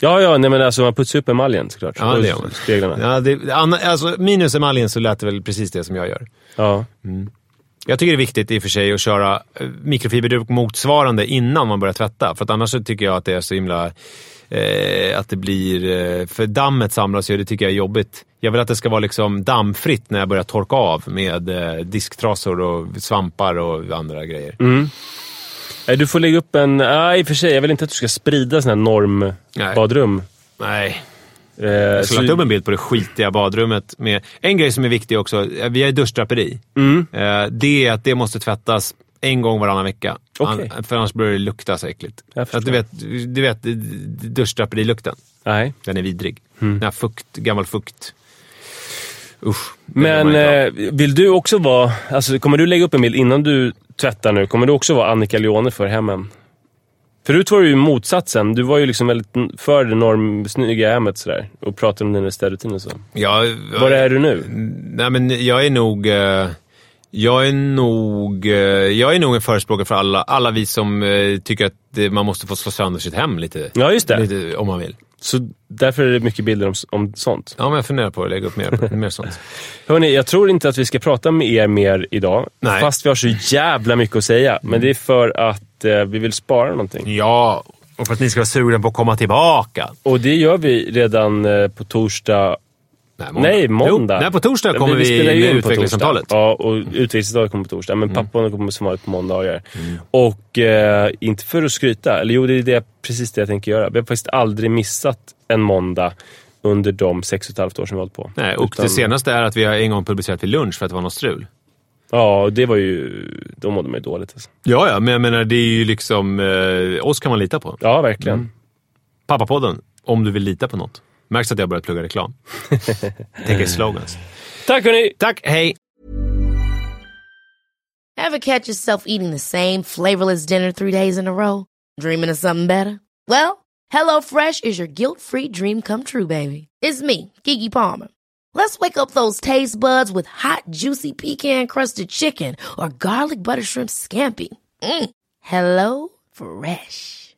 Ja, ja, nej men alltså man putsar upp emaljen såklart.
Ja, det gör man.
Speglarna.
Ja, det, alltså, minus emaljen så lät det väl precis det som jag gör.
Ja.
Jag tycker det är viktigt i och för sig att köra eh, mikrofiberduk motsvarande innan man börjar tvätta. För att annars tycker jag att det är så himla... Eh, att det blir... Eh, för dammet samlas ju det tycker jag är jobbigt. Jag vill att det ska vara liksom dammfritt när jag börjar torka av med eh, disktrasor och svampar och andra grejer.
Nej, Du får lägga upp en... Nej, i och för sig. Jag vill inte att du ska sprida sådana här normbadrum.
Nej.
Eh,
Jag skulle
så-
lagt upp en bild på det skitiga badrummet. Med, en grej som är viktig också, eh, vi har ju duschdraperi.
Mm.
Eh, det är att det måste tvättas en gång varannan vecka.
Okej.
An, för annars börjar det lukta så äckligt. Att du vet, du vet duschdraperilukten.
Nej.
Den är vidrig.
Mm.
Den här fukt, gammal fukt. Usch.
Men eh, vill du också vara... Alltså, kommer du lägga upp en bild innan du tvättar nu? Kommer du också vara Annika Leone för hemmen? Förut var du ju motsatsen. Du var ju liksom väldigt för det normsnygga hemmet sådär. Och pratade om dina städrutiner och så.
Ja,
Var är du nu?
Nej, men jag är nog... eh, Jag är nog, eh, jag är nog en förespråkare för alla, alla vi som eh, tycker att man måste få slå sönder sitt hem lite.
Ja, just det.
lite om man vill.
Så därför är det mycket bilder om, om sånt.
Ja, men jag funderar på att lägga upp mer, mer sånt.
Hörni, jag tror inte att vi ska prata med er mer idag.
Nej.
Fast vi har så jävla mycket att säga. Men det är för att eh, vi vill spara någonting.
Ja, och för att ni ska vara sugna på att komma tillbaka.
Och det gör vi redan eh, på torsdag.
Nej,
Nej, måndag.
Jo, nej, på torsdag kommer vi,
spelar ju
med utvecklingssamtalet.
Ja, och utvecklingssamtalet kommer på torsdag. Men pappan kommer som vanligt på måndagar. Och eh, inte för att skryta, eller jo, det är det, precis det jag tänker göra. Vi har faktiskt aldrig missat en måndag under de sex och ett halvt år som vi har hållit på.
Nej, och
Utan-
det senaste är att vi har en gång publicerat vid lunch för att det var något strul.
Ja, det var ju... Då mådde man ju dåligt. Alltså.
Ja, ja, men jag menar det är ju liksom... Eh, oss kan man lita på.
Ja, verkligen.
Mm. Pappapodden, om du vill lita på något. Märks att jag börjat plugga reklam. Tänker slogans.
Tack hörni!
Tack, hej!
Ever catch yourself eating the same flavorless dinner three days in a row? Dreaming of something better? Well, HelloFresh is your guilt-free dream come true, baby. It's me, Kiki Palmer. Let's wake up those taste buds with hot, juicy pecan-crusted chicken or garlic butter shrimp scampi. Mm. Hello Fresh.